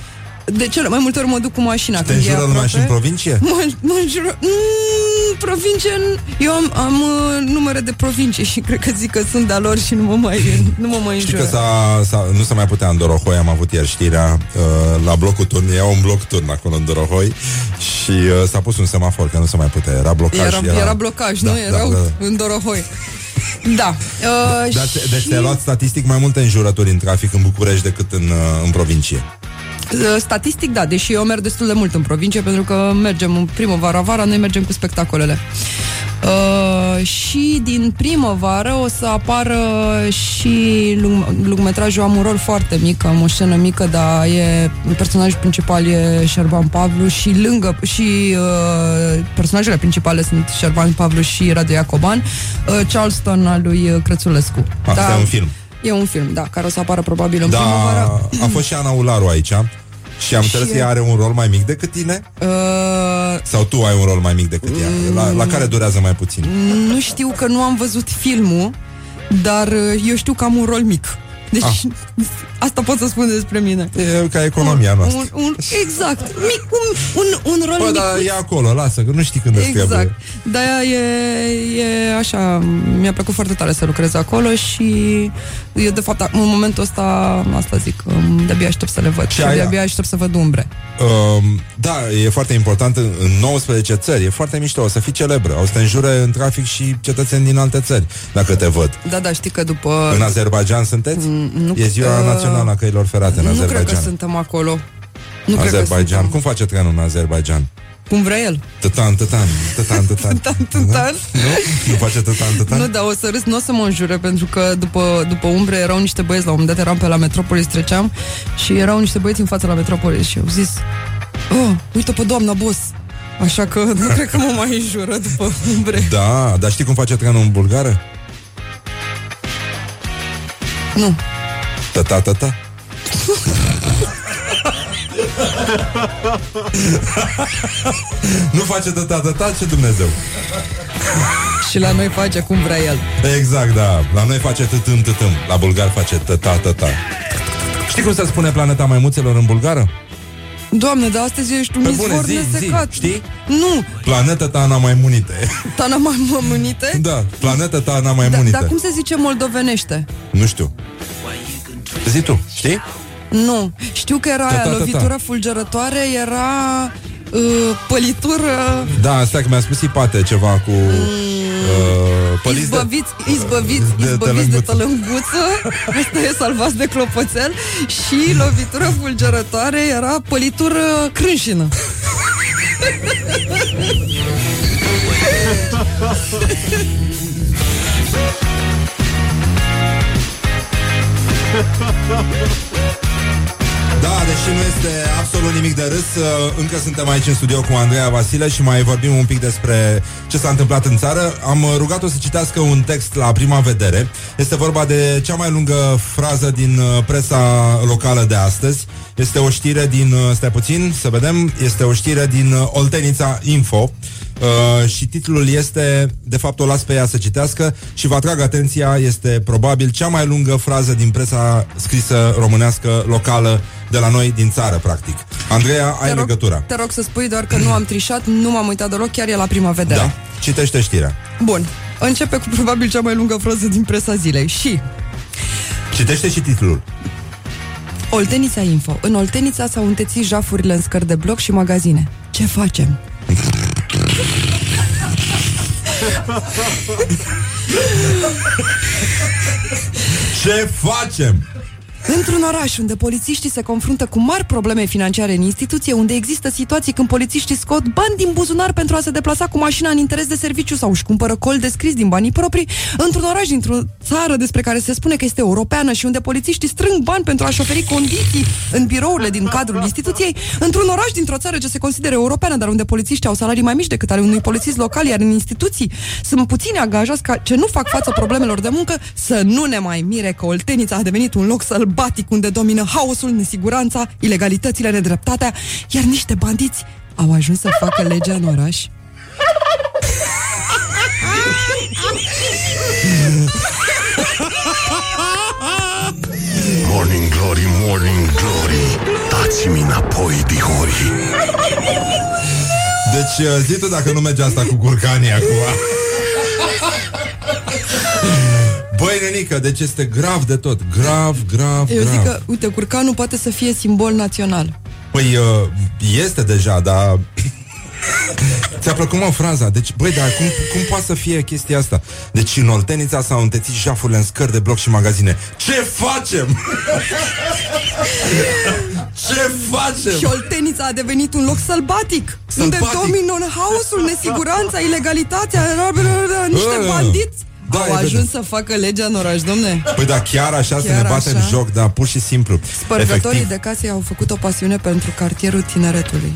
I: De cele mai multe ori mă duc cu mașina
B: Te
I: când e
B: înjură lumea și în
I: aproape.
B: provincie?
I: Mă, mă înjură mm, Provincie Eu am, am uh, numere de provincie Și cred că zic că sunt de-a lor Și nu mă mai, nu mă mai
B: Știi
I: înjură
B: că s-a, s-a, nu se mai putea în Dorohoi, am avut ieri știrea uh, la blocul turn, era un bloc turn acolo în Dorohoi și uh, s-a pus un semafor, că nu se mai putea, era blocaj.
I: era, era, era blocaj,
B: Da,
I: nu?
B: da,
I: Erau
B: da, da.
I: în Dorohoi Da uh,
B: Dar, te- deci
I: și,
B: te-ai luat statistic mai multe înjurături în trafic în București decât în, uh, în provincie.
I: Uh, Statistic, da, deși eu merg destul de mult în provincie Pentru că mergem în primăvara-vara Noi mergem cu spectacolele Uh, și din primăvară o să apară și lung- lungmetrajul Am un rol foarte mic, am o scenă mică, dar e personajul principal e Șerban Pavlu și lângă și uh, personajele principale sunt Șerban Pavlu și Radu Iacoban, uh, Charleston al lui uh, Crețulescu.
B: Asta e un film.
I: E un film, da, care o să apară probabil în
B: Da,
I: primăvară.
B: a fost și Ana Ularu aici și am
I: Și
B: înțeles că
I: e-
B: ea are un rol mai mic decât tine?
I: Uh,
B: Sau tu ai un rol mai mic decât ea? La, la care durează mai puțin?
I: Nu știu că nu am văzut filmul, dar uh, eu știu că am un rol mic. Deci,
B: Ah.
I: asta pot să spun despre mine.
B: E ca economia noastră.
I: Un, un, exact, mic, un, un, un rol
B: Bă,
I: mic.
B: dar e acolo, lasă, că nu știi când îți
I: Exact.
B: trebuie.
I: De-aia e, e așa, mi-a plăcut foarte tare să lucrez acolo și eu, de fapt, în momentul ăsta, asta zic, um, de-abia aștept să le văd.
B: Și
I: Și,
B: aia-
I: de-abia aștept să văd umbre.
B: Um, da, e foarte important în, în 19 țări, e foarte mișto, o să fii celebră, o să te înjure în trafic și cetățeni din alte țări, dacă te văd.
I: Da, da, știi că după...
B: În Azerbaijan sunteți?
I: Nu-
B: e ziua
I: uh,
B: națională a căilor ferate în
I: nu cred că
B: Azerbaijan.
I: suntem acolo. Nu cred că
B: Azerbaijan.
I: suntem.
B: Cum face trenul în Azerbaijan?
I: Cum vrea el.
B: Tătan, tătan, tătan, tătan.
I: Tătan, tătan.
B: Nu? Nu face tătan, tătan?
I: Nu, dar o să râs, nu o să mă înjure Pentru că după, după umbre erau niște băieți La un moment dat eram pe la Metropolis, treceam Și erau niște băieți în fața la Metropolis Și au zis Oh, uite pe doamna boss Așa că nu cred că mă mai înjură după umbre
B: Da, dar știi cum face trenul în bulgară?
I: Nu
B: Tăta, tăta. nu face tăta, tăta, ce Dumnezeu.
I: Și la noi face cum vrea el
B: Exact, da. La noi face tătâm, tătâm. La bulgar face tăta, tăta. Știi cum se spune planeta maimuțelor în bulgară?
I: Doamne, dar astăzi ești un
B: Pe bune,
I: izvor
B: zi, zi,
I: nesecat
B: știi?
I: Nu,
B: Planeta ta n-a mai munite.
I: Tana mai mămânite
B: da, planeta ta n-a mai
I: da,
B: munite.
I: Dar cum se zice moldovenește?
B: Nu știu. Zi tu, știi?
I: Nu, știu că era
B: Ta, ta,
I: aia
B: ta, ta.
I: lovitură fulgerătoare Era uh, pălitură
B: Da, stai că mi-a spus Ipate ceva cu... Uh, păliți de-
I: Izbăviți, izbăviți,
B: de
I: izbăviți de
B: tălânguță.
I: tălânguță Asta e salvați de clopoțel Și lovitură fulgerătoare Era pălitură crânșină
B: Da, deși nu este absolut nimic de râs, uh, încă suntem aici în studio cu Andreea Vasile și mai vorbim un pic despre ce s-a întâmplat în țară. Am uh, rugat-o să citească un text la prima vedere. Este vorba de cea mai lungă frază din uh, presa locală de astăzi. Este o știre din, stai puțin, să vedem, este o știre din Oltenița Info. Uh, și titlul este, de fapt o las pe ea să citească și vă atrag atenția, este probabil cea mai lungă frază din presa scrisă românească locală de la noi din țară, practic. Andreea, ai
I: te rog,
B: legătura.
I: Te rog să spui doar că nu am trișat, nu m-am uitat deloc, chiar e la prima vedere.
B: Da, citește știrea.
I: Bun, începe cu probabil cea mai lungă frază din presa zilei și...
B: Citește și titlul.
I: Oltenița Info. În Oltenița s-au întețit jafurile în scări de bloc și magazine. Ce facem?
B: Ce facem?
I: Într-un oraș unde polițiștii se confruntă cu mari probleme financiare în instituție, unde există situații când polițiștii scot bani din buzunar pentru a se deplasa cu mașina în interes de serviciu sau își cumpără col de scris din banii proprii, într-un oraș dintr-o țară despre care se spune că este europeană și unde polițiștii strâng bani pentru a-și oferi condiții în birourile din cadrul instituției, într-un oraș dintr-o țară ce se consideră europeană, dar unde polițiștii au salarii mai mici decât ale unui polițist local, iar în instituții sunt puțini angajați ca ce nu fac față problemelor de muncă, să nu ne mai mire că Oltenița a devenit un loc săl sălbatic unde domină haosul, nesiguranța, ilegalitățile, nedreptatea, iar niște bandiți au ajuns să facă legea în oraș.
C: Morning glory, morning glory Dați-mi înapoi, dihori
B: Deci uh, zi tu dacă nu merge asta cu curcanii acum Băi, nenică, deci este grav de tot. Grav, grav,
I: Eu
B: grav.
I: zic că, uite, curcanul poate să fie simbol național.
B: Păi, uh, este deja, dar... Ți-a plăcut, mă, fraza? Deci, băi, dar cum, cum poate să fie chestia asta? Deci, în Oltenița s-au întețit jafurile în scări de bloc și magazine. Ce facem? Ce facem?
I: Și Oltenița a devenit un loc sălbatic,
B: Sălbatic?
I: unde domină haosul, nesiguranța, ilegalitatea, niște
B: Bă.
I: bandiți.
B: Da,
I: au
B: e
I: ajuns să facă legea în oraș, domne.
B: Păi da, chiar așa să
I: Chiar
B: ne batem
I: așa?
B: joc, da, pur și simplu.
I: Spărgătorii
B: Efectiv.
I: de case au făcut o pasiune pentru cartierul tineretului.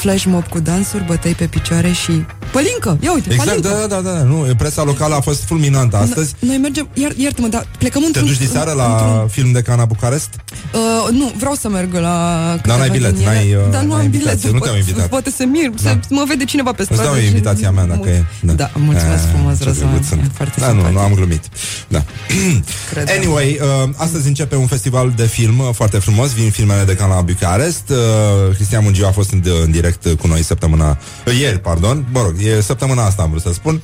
I: Flash mob cu dansuri, bătăi pe picioare și... Pălincă! Ia uite,
B: Exact,
I: pălincă!
B: da, da, da, da, nu, presa locală a fost fulminantă astăzi.
I: Noi mergem, iar, iartă-mă, dar plecăm
B: Te
I: într-un...
B: duci diseară la
I: într-un-
B: film de Cana Bucarest?
I: Uh, nu, vreau să merg la
B: Dar
I: câteva
B: n-ai bilet,
I: din ele.
B: n-ai, uh,
I: Dar nu
B: n-ai
I: am
B: invitație,
I: bilet.
B: nu
I: po-
B: te-au invitat.
I: Poate se mir,
B: Da.
I: să mă vede cineva pe
B: Îți
I: stradă.
B: dau
I: și-
B: invitația mea dacă e.
I: Da, mulțumesc
B: Ah,
I: frumos,
B: ce
I: Răzvan.
B: drăguț sunt.
I: E foarte
B: Da, nu,
I: simpatic.
B: nu am glumit. Da.
I: Cred.
B: Anyway, uh, astăzi începe un festival de film uh, foarte frumos. Vin filmele de Cana la Bucarest. Uh, Cristian Mungiu a fost în, în direct uh, cu noi săptămâna... Uh, ieri, pardon. Mă rog, e săptămâna asta am vrut să spun.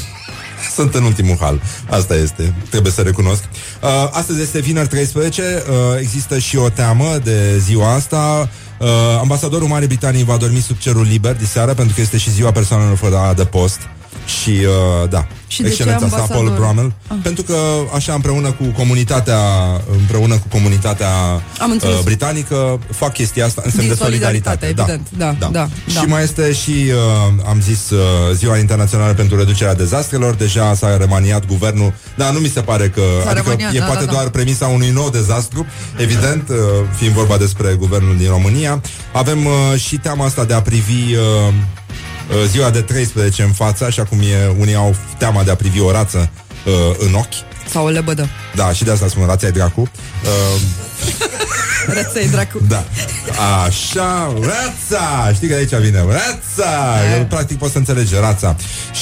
B: Sunt în ultimul hal. Asta este. Trebuie să recunosc. Uh, astăzi este vineri 13. Uh, există și o teamă de ziua asta. Uh, ambasadorul Marii Britanii va dormi sub cerul liber diseară pentru că este și ziua persoanelor fără adăpost. Și, uh, da,
I: Și de ce
B: excelența sa, Paul
I: ambasador?
B: Bromel.
I: Ah.
B: Pentru că, așa, împreună cu comunitatea împreună cu comunitatea
I: Am înțeles.
B: uh, britanică, fac chestia asta în semn
I: Din
B: de solidaritate.
I: solidaritate, evident. Da, da,
B: Și
I: da.
B: mai este și, uh, am zis, uh, Ziua Internațională pentru Reducerea Dezastrelor. Deja s-a remaniat guvernul. Da, nu mi se pare că...
I: S-a
B: adică
I: remaniat,
B: e
I: da,
B: poate
I: da, da.
B: doar premisa unui nou dezastru, evident, uh, fiind vorba despre guvernul din România. Avem uh, și teama asta de a privi... Uh, uh, ziua de 13 în față, așa cum e, unii au teama de a privi o rață uh, în ochi.
I: Sau o lebădă.
B: Da, și de asta spun rața e dracu. Uh,
I: Răței, dracu.
B: da. Așa, rața! Știi că de aici vine rața! Eu, practic poți să înțelegi rața.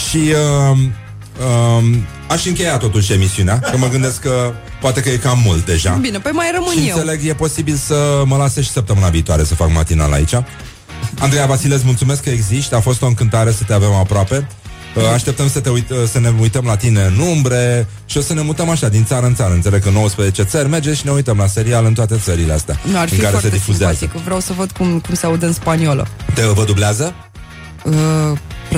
B: Și uh, uh, aș încheia totuși emisiunea, că mă gândesc că poate că e cam mult deja.
I: Bine, păi mai rămân
B: Și
I: eu.
B: înțeleg, e posibil să mă lase și săptămâna viitoare să fac matinal aici. Andreea Vasile, îți mulțumesc că existi, a fost o încântare să te avem aproape. Uh, Așteptăm să, te uit, uh, să ne uităm la tine în umbre și o să ne mutăm așa din țară în țară. Înțeleg că 19 țări merge și ne uităm la serial în toate țările astea
I: Nu, ar fi
B: în care se
I: foarte
B: difuzează.
I: simpatic. Vreau să văd cum, cum se aude în spaniolă.
B: Te vă dublează?
I: Uh,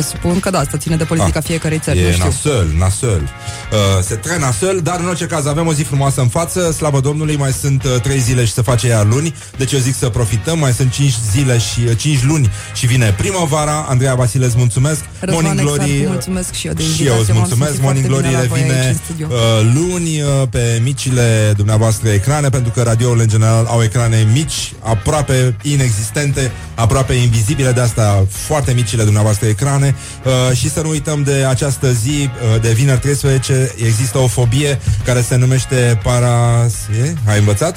I: presupun că da, asta ține de politica
B: Ah,
I: fiecarei țări, nu
B: E
I: știu.
B: nasăl, nasăl. Uh, se tre nasăl, dar în orice caz avem o zi frumoasă în față, slavă Domnului, mai sunt uh, 3 zile și se face iar luni, deci eu zic să profităm, mai sunt 5 zile și uh, 5 luni și vine primăvara. Andreea Vasile, îți mulțumesc.
I: Răzvan
B: Morning
I: Exarcu,
B: Glory. uh,
I: mulțumesc și eu de
B: și
I: invitație,
B: eu îți
I: m-am
B: mulțumesc.
I: simțit
B: Morning
I: foarte
B: Glory
I: bine la voi aici
B: revine
I: în studio.
B: uh, luni uh, pe micile dumneavoastră ecrane, pentru că radiourile în general au ecrane mici, aproape inexistente, aproape invizibile, de asta foarte micile dumneavoastră ecrane. Uh, și să nu uităm de această zi, uh, de vineri 13, există o fobie care se numește paras... E? Ai învățat?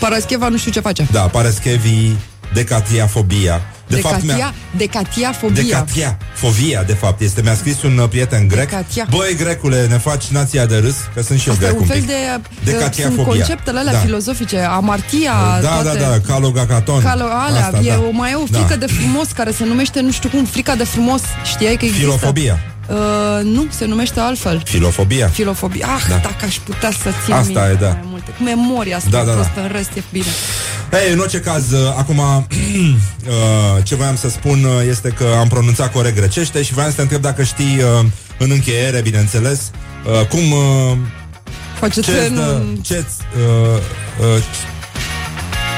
I: Parascheva nu știu ce face.
B: Da, paraschevi decatiafobia. De fapt, mi-a-
I: Decatia, decatiafobia.
B: Decatia, fobia, de fapt, este. Mi-a scris un uh, prieten grec.
I: Decatia.
B: Băi, grecule, ne faci nația de râs, că sunt și eu
I: Asta e
B: grec
I: un
B: un
I: fel
B: pic.
I: de...
B: Decatiafobia.
I: Sunt conceptele alea
B: Da.
I: filozofice, amartia,
B: Da,
I: toate...
B: da, da, calogacaton.
I: Calo, alea,
B: Asta,
I: e
B: da.
I: o, mai e o frică
B: Da.
I: de frumos care se numește, nu știu cum, frica de frumos. Știai că există?
B: Filofobia.
I: Uh, nu, se numește altfel.
B: Filofobia.
I: Filofobia. Ah,
B: Da.
I: dacă aș putea să țin
B: Asta
I: minte
B: e, da.
I: mai multe. Cu memoria asta
B: Da, da, da.
I: prostă, în rest e bine.
B: Ei, în orice caz, uh, acum uh, ce voiam să spun uh, este că am pronunțat corect grecește și voiam să te întreb dacă știi uh, în încheiere, bineînțeles, uh, cum uh,
I: Faceți
B: ce
I: în...
B: dă, ce uh, uh,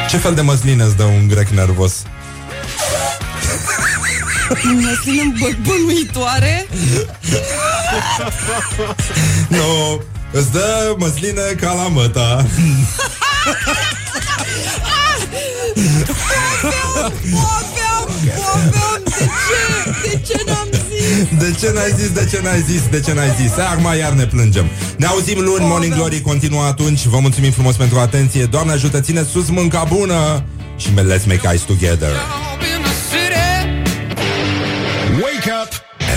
B: ce fel de măsline îți dă un grec nervos?
I: Ne ținem bă- bănuitoare.
B: Nu, îți dă măsline ca la măta.
I: Aveam, aveam, de ce? De ce n-am zis?
B: De ce n-ai zis, de ce n-ai zis, de ce n-ai zis? Hai, Acum iar ne plângem. Ne auzim luni, Morning Glory continuă atunci. Vă mulțumim frumos pentru atenție. Doamne ajută, ține sus mânca bună și let's make eyes together.